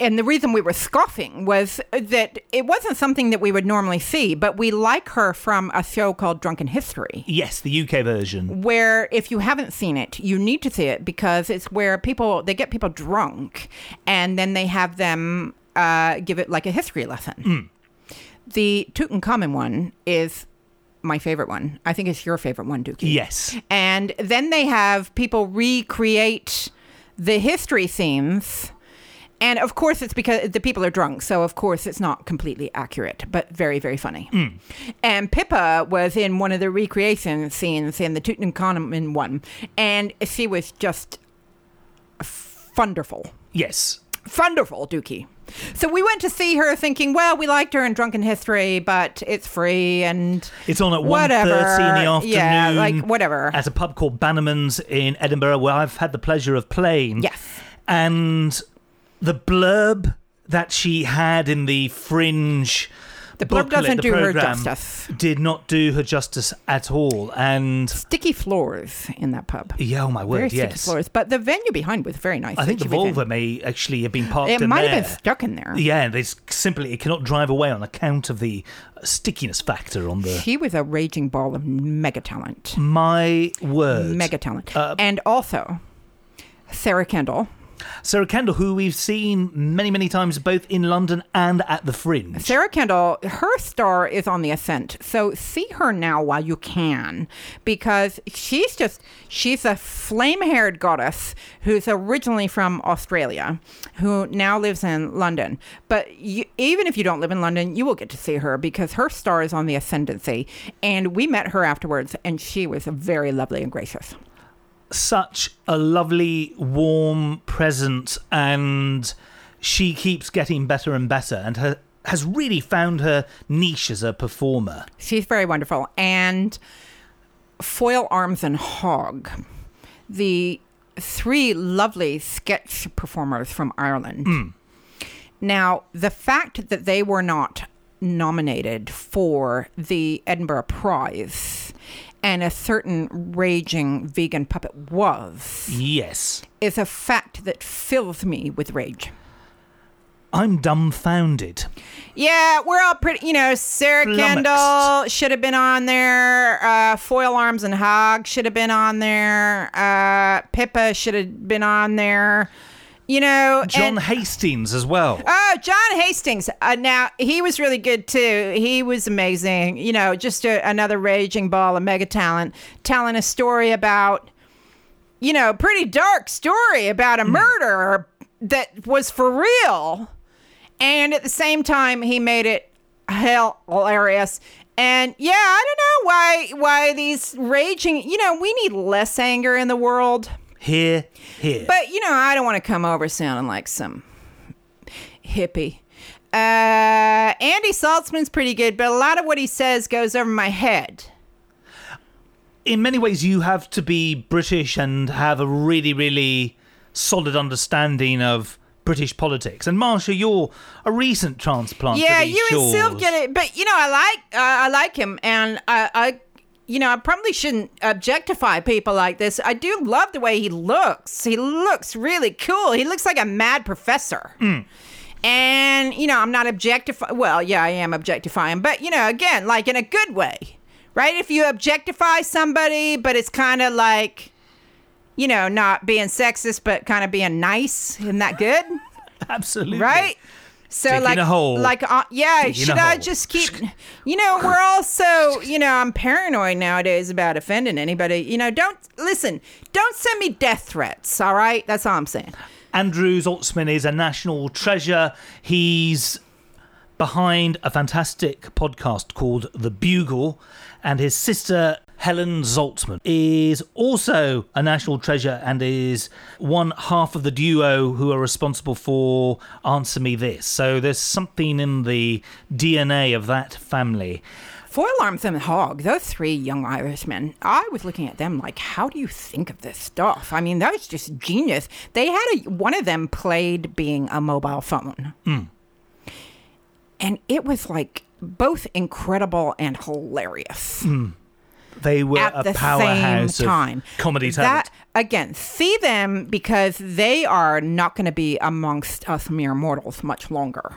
and the reason we were scoffing was that it wasn't something that we would normally see, but we like her from a show called Drunken History. yes, the UK version. Where, if you haven't seen it, you need to see it because it's where people they get people drunk, and then they have them uh, give it like a history lesson. The Tutankhamun one is my favorite one. I think it's your favorite one, Dukey. Yes, And then they have people recreate the history themes. And of course, it's because the people are drunk. So, of course, it's not completely accurate, but very, very funny. Hmm. And Pippa was in one of the recreation scenes in the Tutankhamun one. And she was just wonderful. yes. Wonderful, Dukey. So we went to see her thinking, well, we liked her in Drunken History, but it's free and It's on at Whatever. in the afternoon. Yeah, like, whatever. At a pub called Bannerman's in Edinburgh, where I've had the pleasure of playing. Yes. And the blurb that she had in the Fringe The blurb doesn't the do her justice. Did not do her justice at all. And Sticky floors in that pub. yeah, oh my Very word, sticky floors. But the venue behind was very nice. I think the Volvo may actually have been parked It in might there. have been stuck in there. Yeah, it's simply it cannot drive away on account of the stickiness factor on the. He was a raging ball of mega talent. My word, Mega talent. Uh, and also, Sarah Kendall. Sarah Kendall, who we've seen many, many times both in London and at the Fringe. Sarah Kendall, her star is on the ascent. So see her now while you can, because she's just, she's a flame haired goddess who's originally from Australia, who now lives in London. But you, even if you don't live in London, you will get to see her because her star is on the ascendancy. And we met her afterwards, and she was very lovely and gracious. Such a lovely, warm present, and she keeps getting better and better, and her, has really found her niche as a performer. She's very wonderful. And Foil Arms and Hog, the three lovely sketch performers from Ireland. Hmm. Now, the fact that they were not nominated for the Edinburgh Prize and a certain raging vegan puppet was Yes, is a fact that fills me with rage. I'm dumbfounded. Yeah, we're all pretty. You know, Sarah Flummoxed. Kendall should have been on there. Uh, Foil Arms and Hog should have been on there. Uh, Pippa should have been on there. You know, John and- Hastings as well. Oh, John Hastings. Uh, now he was really good too. He was amazing. You know, just a, another raging ball of mega talent, telling a story about, you know, pretty dark story about a murder that was for real, and at the same time he made it hell hilarious. And yeah, I don't know why why these raging. You know, we need less anger in the world. Here, here. But you know, I don't want to come over sounding like some hippie. Uh, Andy Zaltzman's pretty good, but a lot of what he says goes over my head. in many ways, you have to be British and have a really, really solid understanding of British politics. And Marsha, you're a recent transplant. yeah, you shores. and Sylv get it, but you know, I like uh, I like him, and I, I, you know, I probably shouldn't objectify people like this. I do love the way he looks. He looks really cool. He looks like a mad professor. Mm. And you know, I'm not objectifying. Well, yeah, I am objectifying, but you know, again, like in a good way, right? If you objectify somebody, but it's kind of like, you know, not being sexist, but kind of being nice. Isn't that good? <laughs> Absolutely. right? So Digging like like uh, yeah, Digging should I hole. just keep you know, we're also, you know, I'm paranoid nowadays about offending anybody. You know, don't listen, don't send me death threats, all right? That's all I'm saying. Andrew Zaltzman is a national treasure. He's behind a fantastic podcast called The Bugle, and his sister Helen Zaltzman is also a national treasure and is one half of the duo who are responsible for Answer Me This. So there's something in the DNA of that family. Foil Arms and Hog, those three young Irishmen, I was looking at them like, how do you think of this stuff? I mean, that was just genius. They had a, one of them played being a mobile phone. Hmm. And it was like both incredible and hilarious. Hmm. They were at a the powerhouse same time. comedy talent. That again, see them because they are not going to be amongst us mere mortals much longer.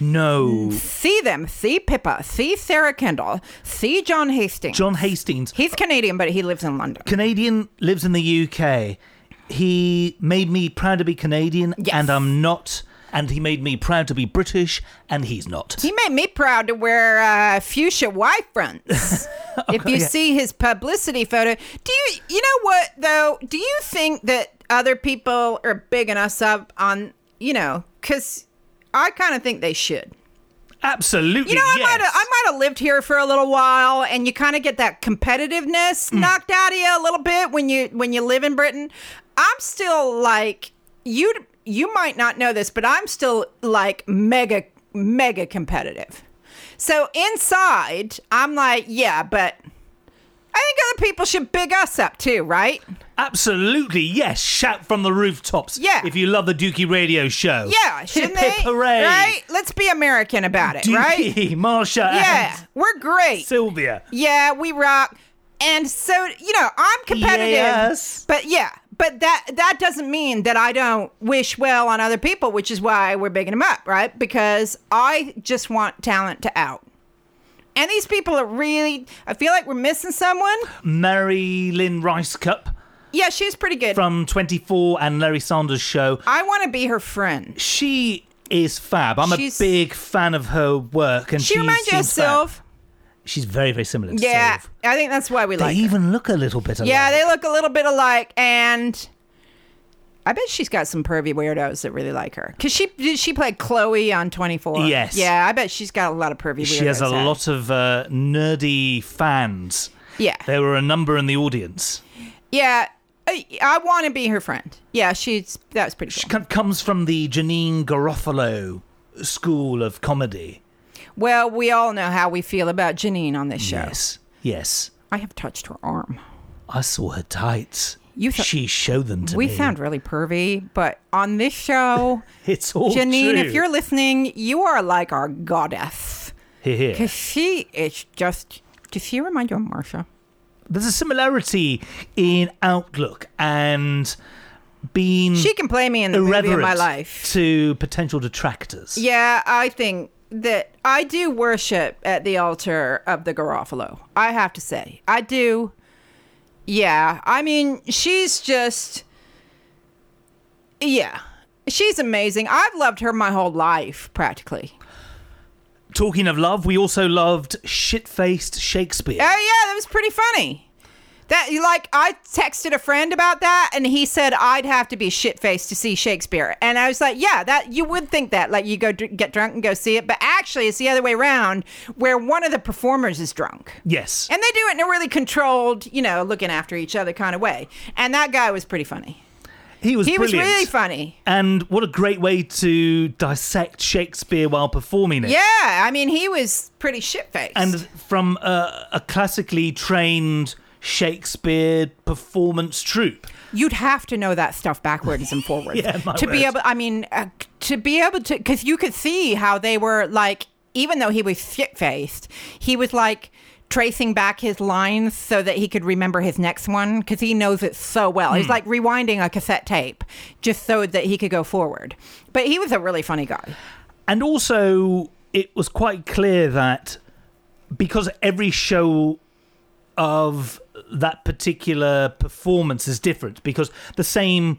no, See them, see Pippa, see Sarah Kendall, see John Hastings. John Hastings. He's Canadian, but he lives in London. Canadian lives in the UK. He made me proud to be Canadian, Yes. and I'm not. And he made me proud to be British, and he's not. He made me proud to wear uh, fuchsia Y fronts. <laughs> if you yeah. see his publicity photo, do you you know what though? Do you think that other people are bigging us up on you know? Because I kind of think they should. Absolutely, You know, I yes. might have I might have lived here for a little while, and you kind of get that competitiveness Hmm. knocked out of you a little bit when you when you live in Britain. I'm still like you. You might not know this, but I'm still like mega mega competitive. So inside, I'm like, yeah, but I think other people should big us up too, right? Absolutely, yes. Shout from the rooftops. Yeah. If you love the Dukey Radio Show. Yeah, shouldn't hip, they? hooray. Right? Let's be American about it, right? Dukey, <laughs> Marsha, Yeah, we're great. Sylvia. Yeah, we rock. And so, you know, I'm competitive. Yes. But yeah, but that that doesn't mean that I don't wish well on other people, which is why we're bigging them up, right? Because I just want talent to out. And these people are really I feel like we're missing someone. Mary Lynn Rajskub Yeah, she's pretty good. from 24 and Larry Sanders Show. I want to be her friend. She is fab. I'm She's- a big fan of her work, and She, she reminds you of. Sylv. She's very, very similar to Yeah, Sylv. I think that's why we They like her. They even look a little bit alike. Yeah, they look a little bit alike, and I bet she's got some pervy weirdos that really like her. Cause she did she played Chloe on Twenty Four. Yes. Yeah, I bet she's got a lot of pervy. weirdos. She has a huh? lot of uh, nerdy fans. Yeah, There were a number in the audience. yeah. I, I want to be her friend. Yeah, she's that was pretty She cool. co- comes from the Janeane Garofalo school of comedy. Well, we all know how we feel about Janeane on this show. Yes, yes. I have touched her arm. I saw her tights. You thought- she showed them to we me. We sound really pervy, but on this show, <laughs> it's all Janeane, true. if you're listening, you are like our goddess. Because she is just. Does she remind you of Marsha? There's a similarity in outlook and being She can play me in the movie of my life. to potential detractors. Yeah, I think that I do worship at the altar of the Garofalo. I have to say, I do. Yeah, I mean, she's just. Yeah, she's amazing. I've loved her my whole life, practically. Talking of love, we also loved shit-faced Shakespeare. Oh yeah, that was pretty funny. That you like I texted a friend about that, and he said I'd have to be shit faced to see Shakespeare, and I was like, yeah, that you would think that, like you go dr- get drunk and go see it, but actually it's the other way around, where one of the performers is drunk. yes. And they do it in a really controlled, you know, looking after each other kind of way. And that guy was pretty funny. he was He was really funny. And what a great way to dissect Shakespeare while performing it. Yeah, I mean, he was pretty shit faced. And from a, a classically trained Shakespeare performance troupe. you'd have to know that stuff backwards and <laughs> forwards. Yeah, my to be able i mean uh, to be able to because you could see how they were like even though he was shit faced he was like tracing back his lines so that he could remember his next one because he knows it so well. Hmm. he's like rewinding a cassette tape just so that he could go forward. But he was a really funny guy. And also, it was quite clear that because every show of that particular performance is different, because the same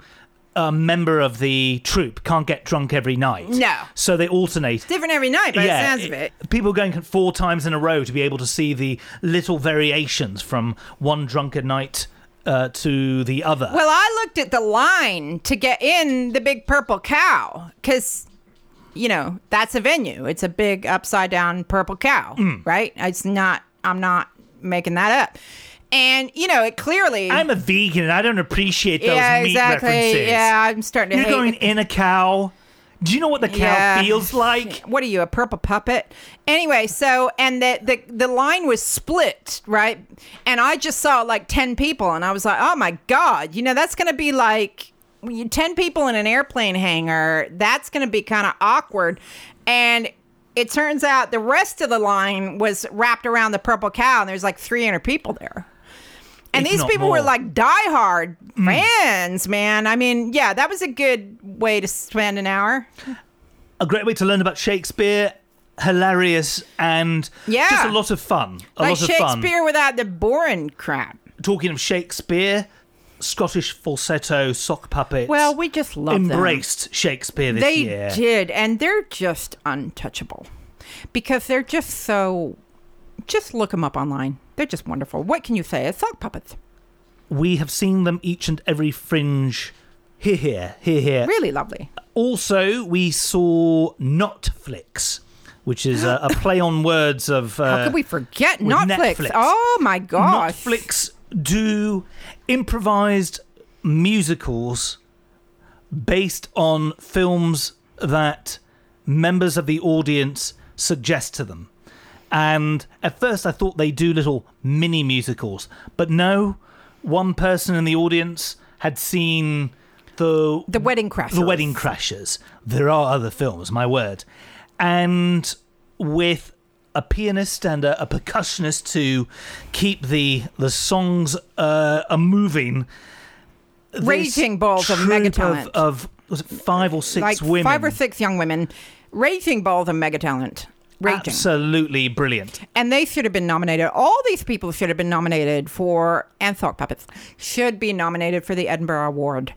uh, member of the troupe can't get drunk every night. No. So they alternate. different every night by the sounds of it People going four times in a row to be able to see the little variations from one drunken night uh, to the other. Well, I looked at the line to get in the big purple cow because, you know, that's a venue. It's a big upside down purple cow, Mm. right? It's not, I'm not making that up. And, you know, it clearly. I'm a vegan and I don't appreciate those yeah, meat exactly. references. Yeah, I'm starting to You're hate going in a cow. Do you know what the cow Yeah. feels like? What are you, a purple puppet? Anyway, so and the, the the line was split, right? And I just saw like ten people, and I was like, oh my god, you know that's gonna be like ten people in an airplane hangar. That's gonna be kind of awkward. And it turns out the rest of the line was wrapped around the purple cow, and there's like 300 people there. And these people were like diehard mm. fans, man. I mean, yeah, that was a good way to spend an hour. A great way to learn about Shakespeare. Hilarious and Yeah. just a lot of fun. A like lot of fun. Shakespeare without the boring crap. Talking of Shakespeare, Scottish falsetto sock puppets. Well, we just love them. embraced Shakespeare this They year. did, and they're just untouchable because they're just so. Just look them up online. They're just wonderful. What can you say? It's sock puppets. We have seen them each and every fringe. Here, here, here, here. Really lovely. Also, we saw Notflix, which is a, a <gasps> play on words of. Uh, How could we forget with Netflix? Netflix. Oh my gosh. Netflix do improvised musicals based on films that members of the audience suggest to them. And at first I thought they do little mini musicals, but no, one person in the audience had seen the The Wedding Crashers. The Wedding Crashers. There are other films, my word. And with a pianist and a, a percussionist to keep the the songs uh, a moving. Raging balls of mega of, talent. of was it five or six like women. five or six young women, raging balls of mega talent. Raging. Absolutely brilliant. And they should have been nominated. All these people should have been nominated for, and Sock Puppets should be nominated for the Edinburgh Award.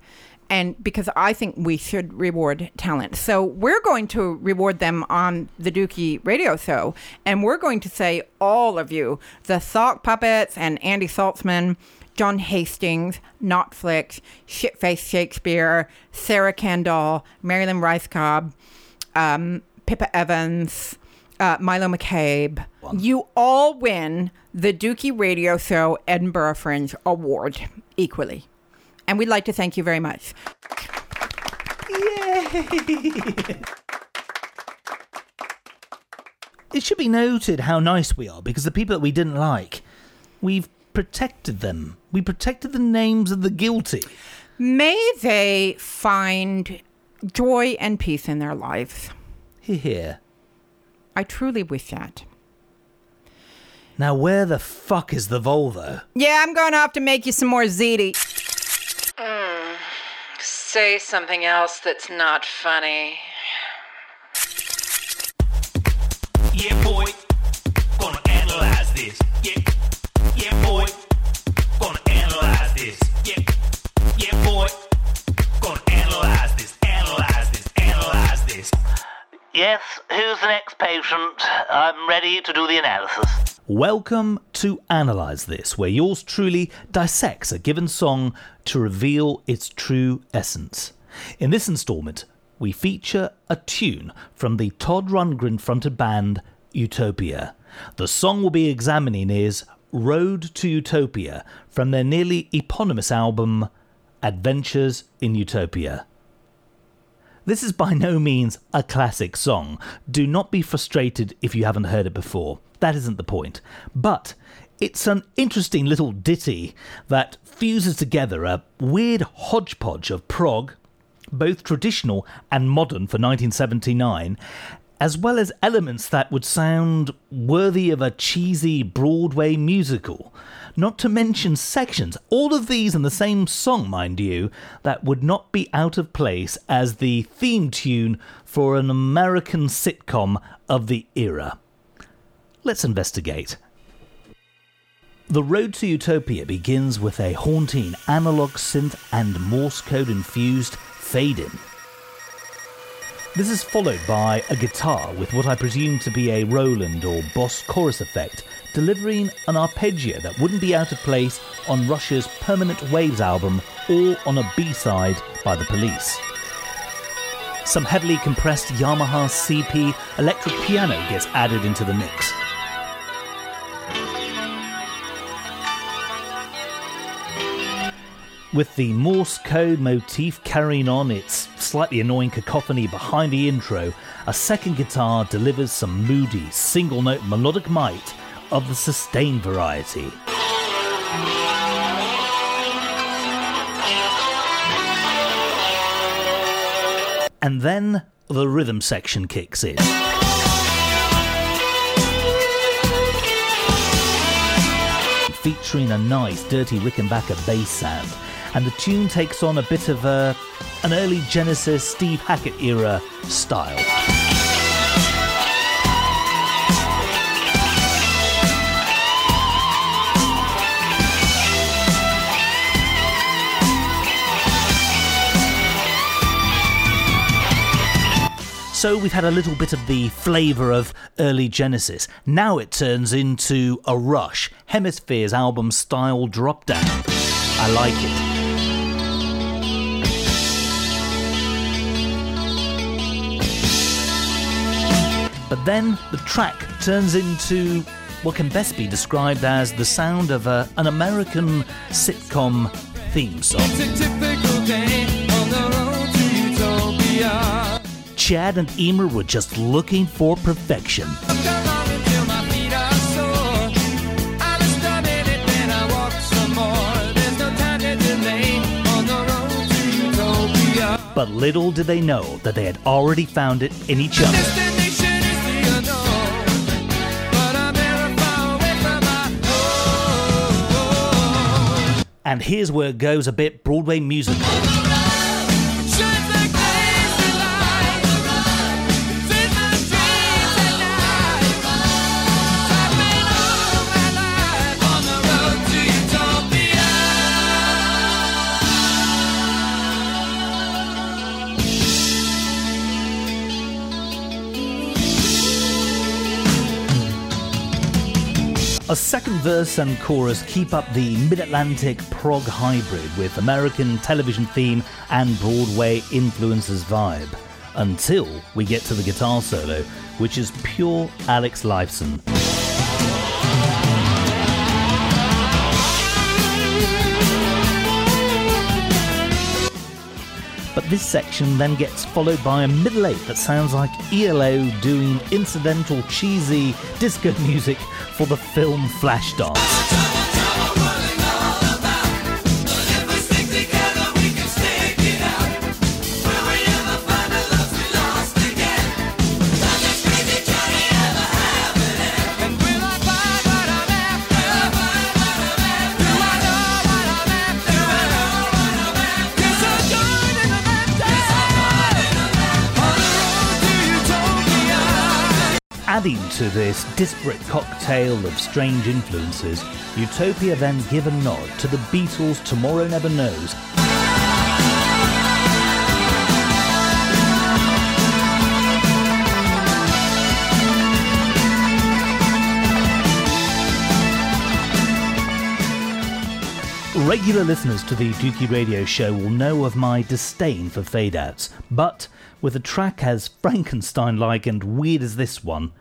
And because I think we should reward talent. So we're going to reward them on the Dukey radio show. And we're going to say, all of you, the Sock Puppets and Andy Zaltzman, John Hastings, Notflix, Shitface Shakespeare, Sarah Kendall, Mary Lynn Rajskub, um, Pippa Evans, uh, Milo McCabe. You all win the Dukey Radio Show Edinburgh Fringe Award equally. And we'd like to thank you very much. Yay! it should be noted how nice we are because the people that we didn't like, we've protected them. We protected the names of the guilty. May they find joy and peace in their lives. Here, here. I truly wish that. Now, where the fuck is the Volvo? Yeah, I'm gonna have to make you some more ziti. Mm, say something else that's not funny. Yeah, boy, gonna analyze this. Yeah, yeah, boy, Yes, who's the next patient? I'm ready to do the analysis. Welcome to Analyze This, where yours truly dissects a given song to reveal its true essence. In this installment, we feature a tune from the Todd Rundgren fronted band Utopia. The song we'll be examining is Road to Utopia from their nearly eponymous album Adventures in Utopia. This is by no means a classic song. Do not be frustrated if you haven't heard it before. That isn't the point. But it's an interesting little ditty that fuses together a weird hodgepodge of prog, both traditional and modern for 1979, as well as elements that would sound worthy of a cheesy Broadway musical. Not to mention sections, all of these in the same song, mind you, that would not be out of place as the theme tune for an American sitcom of the era. Let's investigate. The Road to Utopia begins with a haunting analog synth and Morse code infused fade in. This is followed by a guitar with what I presume to be a Roland or Boss chorus effect, delivering an arpeggio that wouldn't be out of place on Rush's Permanent Waves album or on a B side by The Police. Some heavily compressed Yamaha CP electric piano gets added into the mix. With the Morse code motif carrying on its slightly annoying cacophony behind the intro, a second guitar delivers some moody, single note melodic might of the sustained variety. And then the rhythm section kicks in. featuring a nice dirty Rickenbacker bass sound, and the tune takes on a bit of a, an early Genesis Steve Hackett era style. So we've had a little bit of the flavour of early Genesis. Now it turns into a rush, Hemispheres album style drop down. I like it. But then the track turns into what can best be described as the sound of a, an American sitcom theme song. Chad and Emer were just looking for perfection. But little did they know that they had already found it in each other. And here's where it goes a bit Broadway musical. A second verse and chorus keep up the mid Atlantic prog hybrid with American television theme and Broadway influences vibe. Until we get to the guitar solo, which is pure Alex Lifeson. But this section then gets followed by a middle eight that sounds like ELO doing incidental cheesy disco <laughs> music for the film Flashdance. To this disparate cocktail of strange influences, Utopia then give a nod to the Beatles' Tomorrow Never Knows. Regular listeners to the Dukey Radio Show will know of my disdain for fade outs, but with a track as Frankenstein like and weird as this one,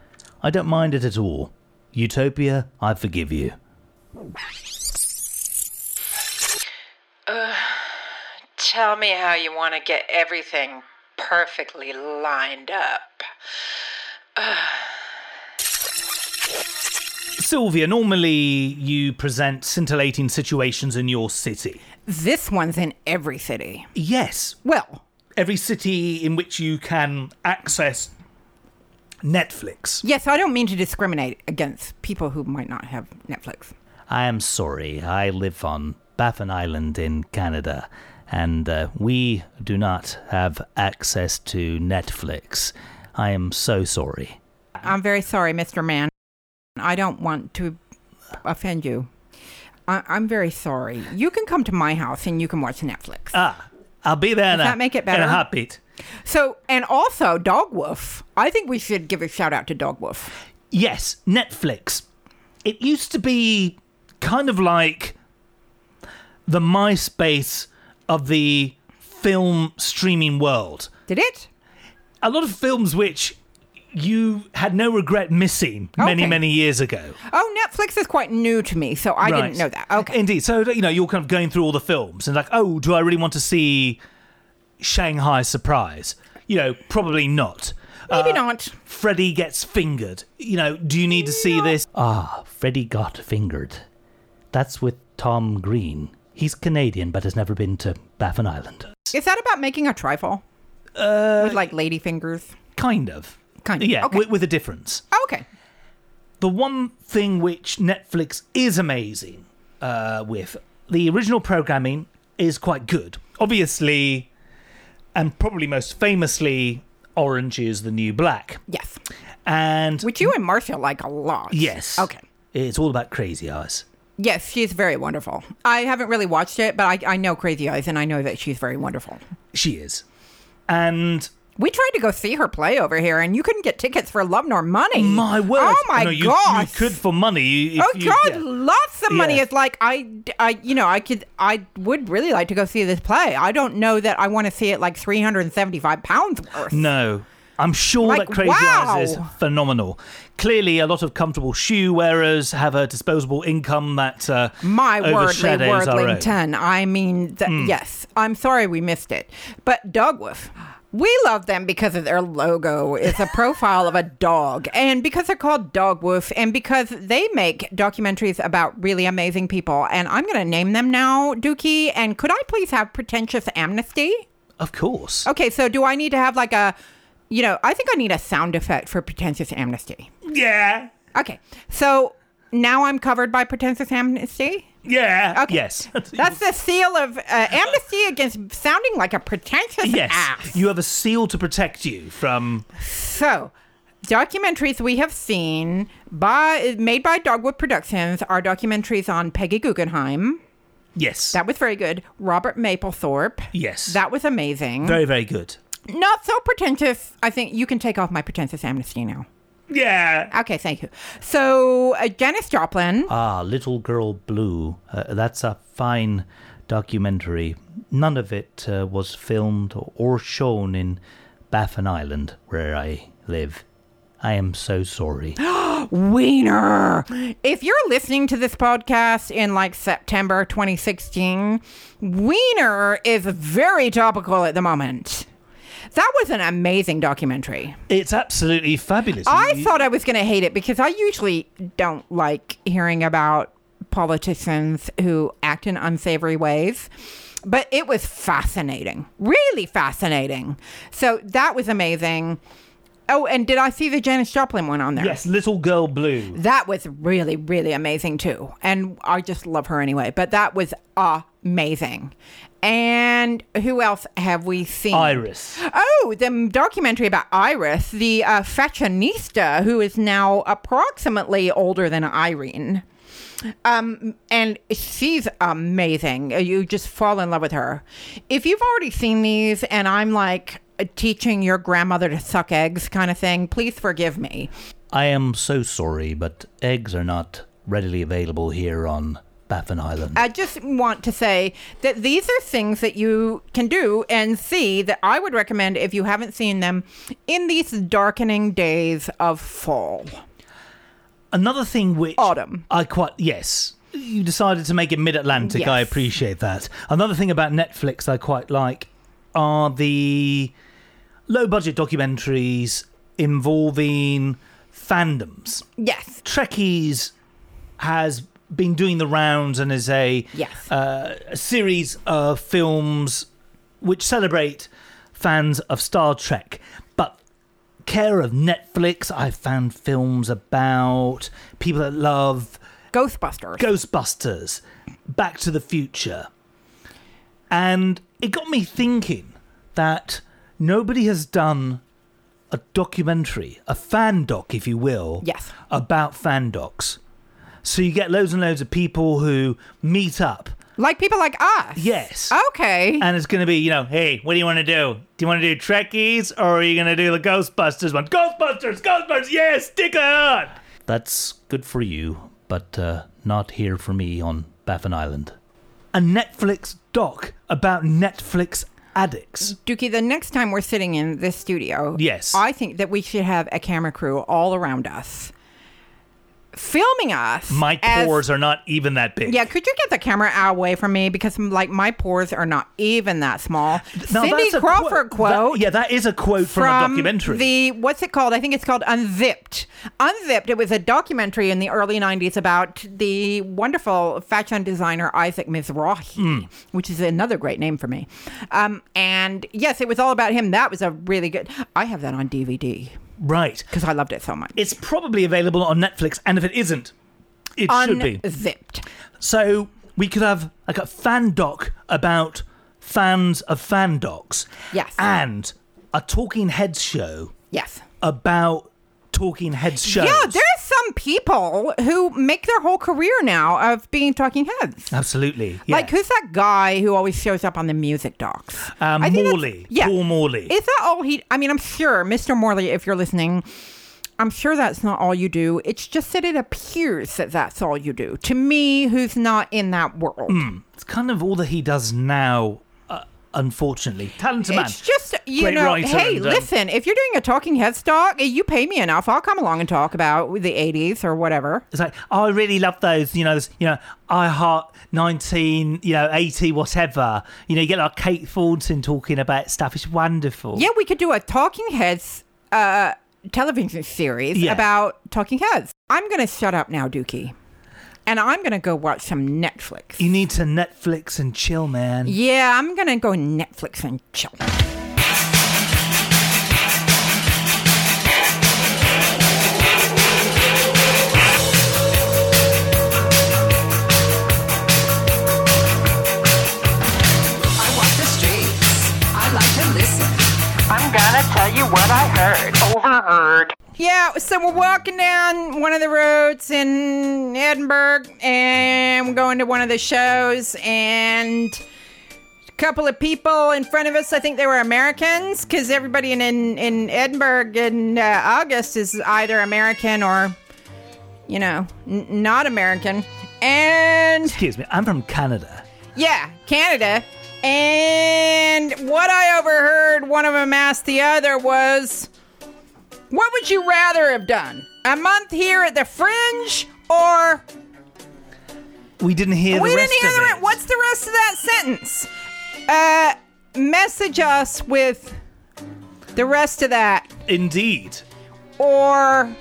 I don't mind it at all. Utopia, I forgive you. Uh, tell me how you want to get everything perfectly lined up. Uh. Silvia, normally you present scintillating situations in your city. This one's in every city. Yes, Well, every city in which you can access Netflix. yes, I don't mean to discriminate against people who might not have Netflix. I am sorry, I live on Baffin Island in Canada, and uh, we do not have access to Netflix. I am so sorry. I'm very sorry, Mr. Man. I don't want to offend you. I- I'm very sorry. You can come to my house and you can watch Netflix. Ah, I'll be there in, Does a, that make it better? in a heartbeat. So, and also Dogwoof. I think we should give a shout out to Dogwoof. Yes, Netflix. It used to be kind of like the MySpace of the film streaming world. Did it? A lot of films which you had no regret missing many, Okay. many years ago. Oh, Netflix is quite new to me, so I Right. didn't know that. Okay. Indeed. So, you know, you're kind of going through all the films and like, oh, do I really want to see Shanghai Surprise? You know, probably not. Maybe Uh, not. Freddy gets fingered. You know, do you need to see this? Ah, Freddy got fingered. That's with Tom Green. He's Canadian but has never been to Baffin Island. Is that about making a trifle? Uh, With like lady fingers? Kind of. Kind of, Yeah, okay. with, with a difference. Oh, okay. The one thing which Netflix is amazing uh, with, the original programming is quite good. Obviously, and probably most famously, Orange is the New Black. Yes. And Which you and Marsha like a lot. yes. Okay. It's all about crazy eyes. Yes, she's very wonderful. I haven't really watched it, but I, I know Crazy Eyes and I know that she's very wonderful. She is. And We tried to go see her play over here and you couldn't get tickets for love nor money. my word. Oh my no, you, god. You could for money. Oh you- God! yeah. Lots of money. Yeah. It's like I, I, you know, I could, I would really like to go see this play. I don't know that I want to see it like three hundred and seventy-five pounds worth. No. I'm sure Like, that Crazy Eyes is phenomenal. Clearly, a lot of comfortable shoe wearers have a disposable income that uh, My wordly overshadows our own. Wordlington. I mean, th- yes. I'm sorry we missed it, but Dogwoof. We love them because of their logo. It's a profile of a dog, and because they're called Dog Dogwoof, and because they make documentaries about really amazing people. And I'm going to name them now, Dukey. And could I please have pretentious amnesty? Of course. Okay, so do I need to have like a, you know, I think I need a sound effect for pretentious amnesty. Yeah. Okay, so now I'm covered by pretentious amnesty. Yeah. Okay. Yes. <laughs> That's the seal of uh, amnesty against sounding like a pretentious yes. ass. You have a seal to protect you from. So, documentaries we have seen by made by Dogwoof Productions are documentaries on Peggy Guggenheim. Yes. That was very good. Robert Mapplethorpe. yes. That was amazing. very, very good. Not so pretentious. I think you can take off my pretentious amnesty now. Yeah. Okay, thank you. So, uh, Janis Joplin. Ah, Little Girl Blue. Uh, that's a fine documentary. None of it uh, was filmed or shown in Baffin Island, where I live. I am so sorry. <gasps> Wiener. If you're listening to this podcast in like September 2016, Wiener is very topical at the moment. That was an amazing documentary. it's absolutely fabulous. I You- thought I was going to hate it because I usually don't like hearing about politicians who act in unsavory ways. But it was fascinating, really fascinating. So that was amazing. Oh, and did I see the Janis Joplin one on there? Yes, Little Girl Blue. That was really, really amazing too. And I just love her anyway. But that was amazing. And who else have we seen? Iris. Oh, the documentary about Iris, the uh, fashionista who is now approximately older than Irene. Um, and she's amazing. You just fall in love with her. If you've already seen these, and I'm like Uh, teaching your grandmother to suck eggs kind of thing, please forgive me. I am so sorry, but eggs are not readily available here on Baffin Island. I just want to say that these are things that you can do and see that I would recommend if you haven't seen them in these darkening days of fall. Another thing which Autumn. I quite yes. You decided to make it mid-Atlantic. I appreciate that. Another thing about Netflix I quite like are the low-budget documentaries involving fandoms. Yes. Trekkies has been doing the rounds and is a Yes. uh, a series of films which celebrate fans of Star Trek. But care of Netflix, I found films about people that love Ghostbusters. Ghostbusters, Back to the Future. And it got me thinking that nobody has done a documentary, a fan doc, if you will, Yes. about fan docs. So you get loads and loads of people who meet up. like people like us. Yes. Okay. And it's going to be, you know, hey, what do you want to do? Do you want to do Trekkies or are you going to do the Ghostbusters one? Ghostbusters! Ghostbusters! Yes, stick it on! That's good for you, but uh, not here for me on Baffin Island. A Netflix doc about Netflix addicts. Dukey, the next time we're sitting in this studio, Yes. I think that we should have a camera crew all around us, filming us. My as- pores are not even that big. Yeah, could you get the camera away from me because like my pores are not even that small. Now, Cindy Crawford that- quote. yeah, that is a quote from, a documentary. The what's it called? I think it's called Unzipped. Unzipped. It was a documentary in the early '90s about the wonderful fashion designer Isaac Mizrahi, Hmm. which is another great name for me. Um, and yes, it was all about him. That was a really good. I have that on DVD right. because I loved it so much. It's probably available on Netflix, and if it isn't, it should be. Unzipped. So we could have like a fan doc about fans of fan docs. Yes. And a talking heads show Yes. about talking heads shows. Yeah, there's some people who make their whole career now of being talking heads. Absolutely. Yeah. Like who's that guy who always shows up on the music docs? Um, Morley. Yeah. Paul Morley. Is that all he? I mean, I'm sure, Mr. Morley, if you're listening, I'm sure that's not all you do. It's just that it appears that that's all you do. To me, who's not in that world, it's kind of all that he does now, unfortunately. Talented man. it's just you Great know. Hey, and, um, listen, if you're doing a talking heads talk, you pay me enough, I'll come along and talk about the '80s or whatever. It's like oh, I really love those. You know, those, you know, I heart nineteen, you know, eighty, whatever. You know, you get like Kate Thornton talking about stuff. It's wonderful. Yeah, we could do a talking heads uh, television series Yeah. about talking heads. I'm gonna shut up now, Dukey. And I'm gonna go watch some Netflix. You need to Netflix and chill, man. Yeah, I'm gonna go Netflix and chill. I walk the streets. I like to listen. I'm gonna tell you what I heard. Overheard. Yeah, so we're walking down one of the roads in Edinburgh, and we're going to one of the shows, and a couple of people in front of us, I think they were Americans, because everybody in, in, in Edinburgh in uh, August is either American or, you know, n- not American. And Excuse me, I'm from Canada. yeah, Canada. And what I overheard one of them ask the other was, What would you rather have done? A month here at the Fringe or. We didn't hear we the didn't rest hear of the. it. What's the rest of that sentence? Uh, message us with the rest of that. Indeed. Or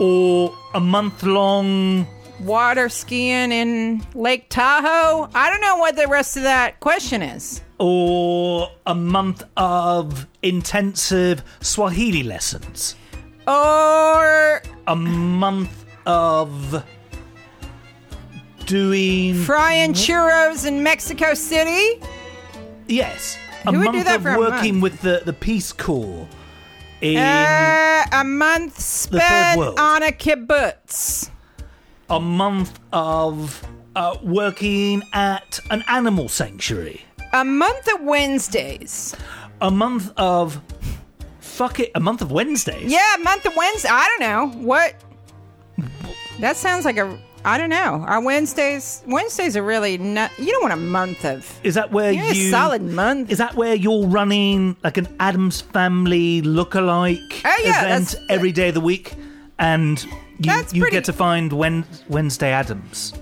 Or a month long. water skiing in Lake Tahoe. I don't know what the rest of that question is. Or a month of intensive Swahili lessons. Or A month of doing. frying churros in Mexico City. yes. A Who would month do that of for a working month? with the, the Peace Corps. In Uh, a month third spent world. on a kibbutz. a month of uh, working at an animal sanctuary. A month of Wednesdays. A month of. Fuck it, a month of Wednesdays. Yeah, a month of Wednesday. I don't know what. That sounds like a. I don't know. Our Wednesdays. Wednesdays are really not. You don't want a month of. Is that where You need you a solid month. Is that where you're running like an Addams Family lookalike Oh, yeah, event every day of the week, and you, you pretty- get to find Wednesday Addams?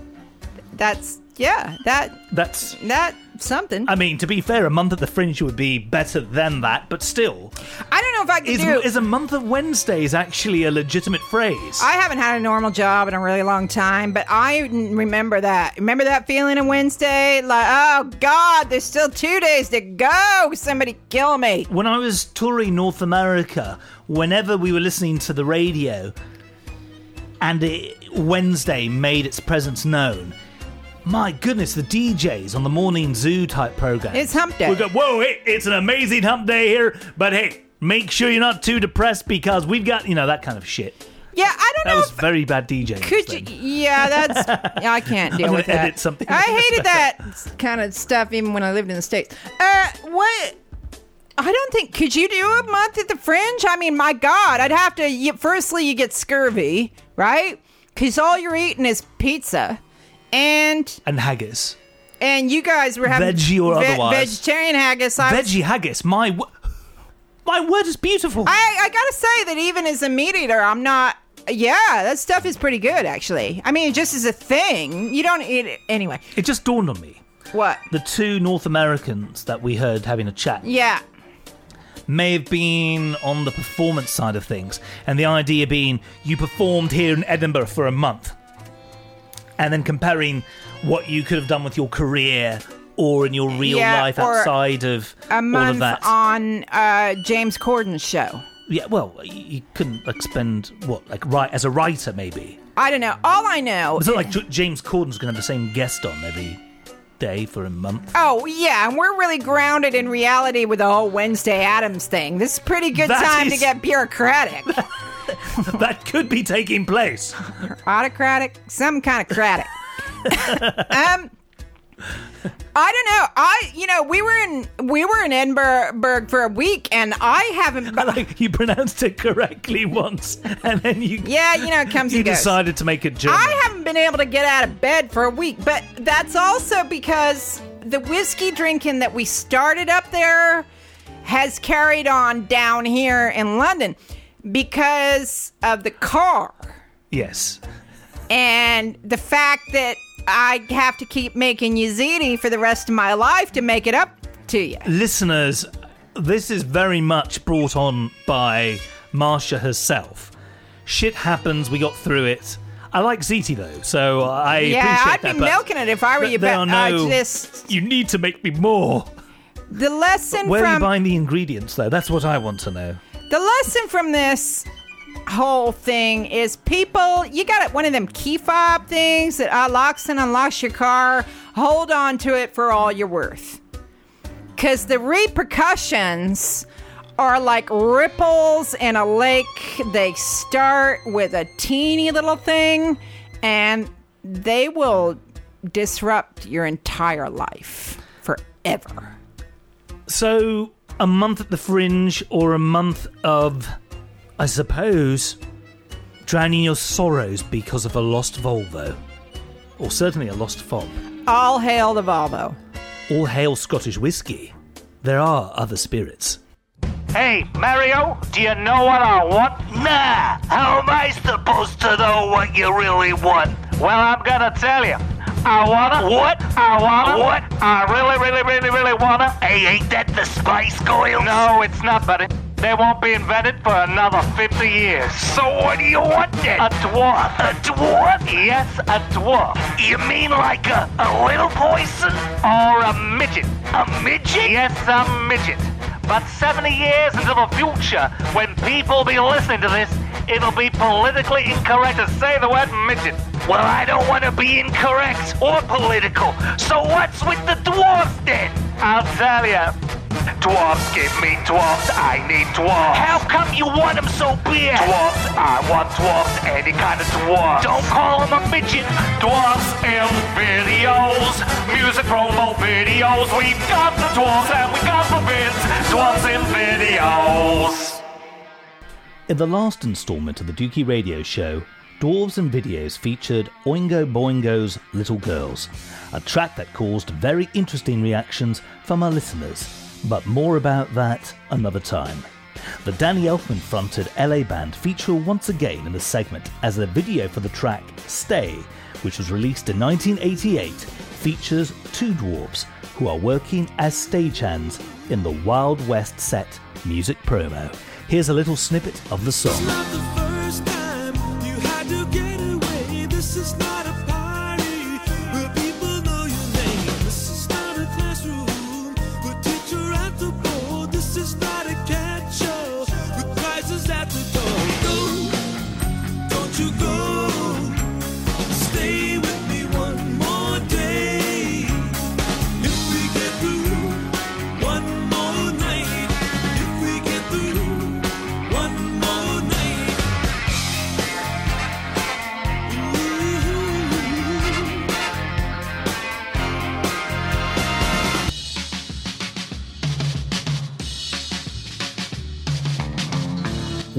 That's yeah. That That's. that something. I mean, to be fair, a month at the Fringe would be better than that, but still, I don't know if I could is, do. is a month of Wednesdays actually a legitimate phrase? I haven't had a normal job in a really long time, but I remember that. Remember that feeling on Wednesday? Like, oh God, there's still two days to go. Somebody kill me. when I was touring North America, whenever we were listening to the radio and it, Wednesday made its presence known, my goodness, the DJs on the morning zoo type program. It's hump day. We go, whoa, it, it's an amazing hump day here, but hey, make sure you're not too depressed because we've got, you know, that kind of shit. Yeah, I don't That know. That was if, very bad DJing. could you? then. Yeah, that's. I can't <laughs> deal I'm with gonna that. something. I hated that kind of stuff even when I lived in the states. Uh, what? I don't think. Could you do a month at the Fringe? I mean, my God, I'd have to. You, firstly, you get scurvy, right? Because all you're eating is pizza, and And haggis. and you guys were having Veggie or otherwise. vegetarian haggis. I, was- Veggie haggis. My, w- my word is beautiful. I I gotta say that even as a meat eater, I'm not. Yeah, that stuff is pretty good, actually. I mean, just as a thing, you don't eat it anyway. it just dawned on me. What? The two North Americans that we heard having a chat Yeah. may have been on the performance side of things, and the idea being you performed here in Edinburgh for a month, and then comparing what you could have done with your career or in your real Yeah, life outside of A all of that. on uh, James Corden's show. yeah, well, you couldn't like spend what like right as a writer maybe. I don't know. All I know. is not like J- James Corden's going to have the same guest on every day for a month. Oh yeah, and we're really grounded in reality with the whole Wednesday Addams thing. This is pretty good That time to get bureaucratic, <laughs> <laughs> that could be taking place. autocratic, some kind of cratic. <laughs> um, I don't know. I you know we were in we were in Edinburgh for a week, and I haven't. like you pronounced it correctly once, and then you yeah, you know it comes you and goes. decided to make it German. I haven't been able to get out of bed for a week, but that's also because the whiskey drinking that we started up there has carried on down here in London because of the car yes. and the fact that I have to keep making Yazidi for the rest of my life to make it up to you. listeners, this is very much brought on by Marsha herself. Shit happens, we got through it. I like ziti though, so I yeah, appreciate I'd that. be but milking it if I were you. there But are I no- just You need to make me more. the lesson Where are you from buying the ingredients though? That's what I want to know. The lesson from this whole thing is people you got one of them key fob things that unlocks and unlocks your car hold on to it for all you're worth. Because the repercussions are like ripples in a lake. They start with a teeny little thing and they will disrupt your entire life forever. So, a month at the fringe or a month of, I suppose, drowning your sorrows because of a lost Volvo. Or certainly a lost fob. all hail the volvo All hail Scottish whiskey. There are other spirits. Hey, Mario, do you know what I want? Nah, how am I supposed to know what you really want? Well, I'm gonna tell you. I wanna. What? I wanna. What? I really, really, really, really wanna. Hey, ain't that the spice coils? No, it's not, buddy. They won't be invented for another 50 years. So what do you want then? A dwarf. A dwarf? Yes, a dwarf. You mean like a, a little poison? Or a midget. A midget? Yes, a midget. But 70 years into the future, when people be listening to this, it'll be politically incorrect to say the word midget. Well, I don't want to be incorrect or political. So what's with the dwarf then? I'll tell you. Dwarfs give me dwarfs. I need dwarfs. How come you want them so big? Dwarfs. I want dwarfs. Any kind of dwarfs. Don't call them a midget. Dwarfs in videos. Music promo videos. We've got the dwarfs and we got the vids. Dwarfs in videos. In the last instalment of the Dukey Radio Show, Dwarves and Videos featured Oingo Boingo's Little Girls, a track that caused very interesting reactions from our listeners, but more about that another time. The Danny Elfman fronted LA band feature once again in the segment as the video for the track Stay, which was released in 1988, features two dwarves who are working as stagehands in the Wild West set music promo. Here's a little snippet of the song.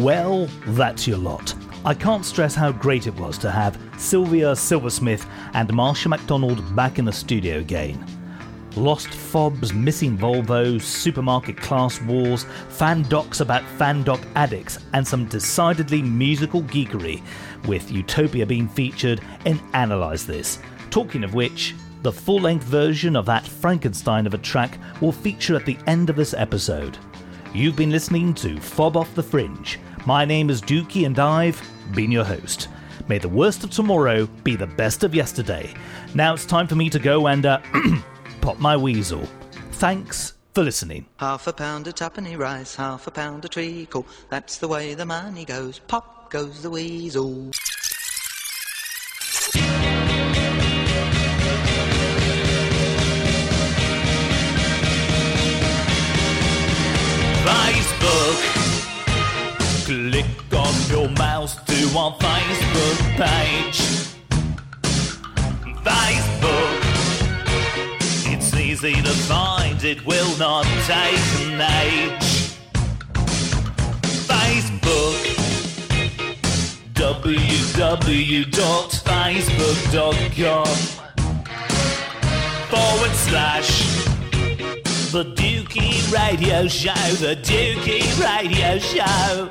Well, that's your lot. I can't stress how great it was to have Silvia Silversmith and Marsha MacDonald back in the studio again. Lost fobs, missing Volvos, supermarket class wars, fan docs about fan doc addicts, and some decidedly musical geekery, with Utopia being featured in Analyze This. Talking of which, the full length version of that Frankenstein of a track will feature at the end of this episode. You've been listening to Fob Off the Fringe. My name is Dukey and I've been your host. May the worst of tomorrow be the best of yesterday. Now it's time for me to go and uh, <clears throat> pop my weasel. Thanks for listening. Half a pound of tuppenny rice, half a pound of treacle. That's the way the money goes. Pop goes the weasel. Facebook. Click on your mouse to our Facebook page. Facebook. It's easy to find, it will not take an age. Facebook. www.facebook.com forward slash the Dukey Radio Show, the Dukey Radio Show.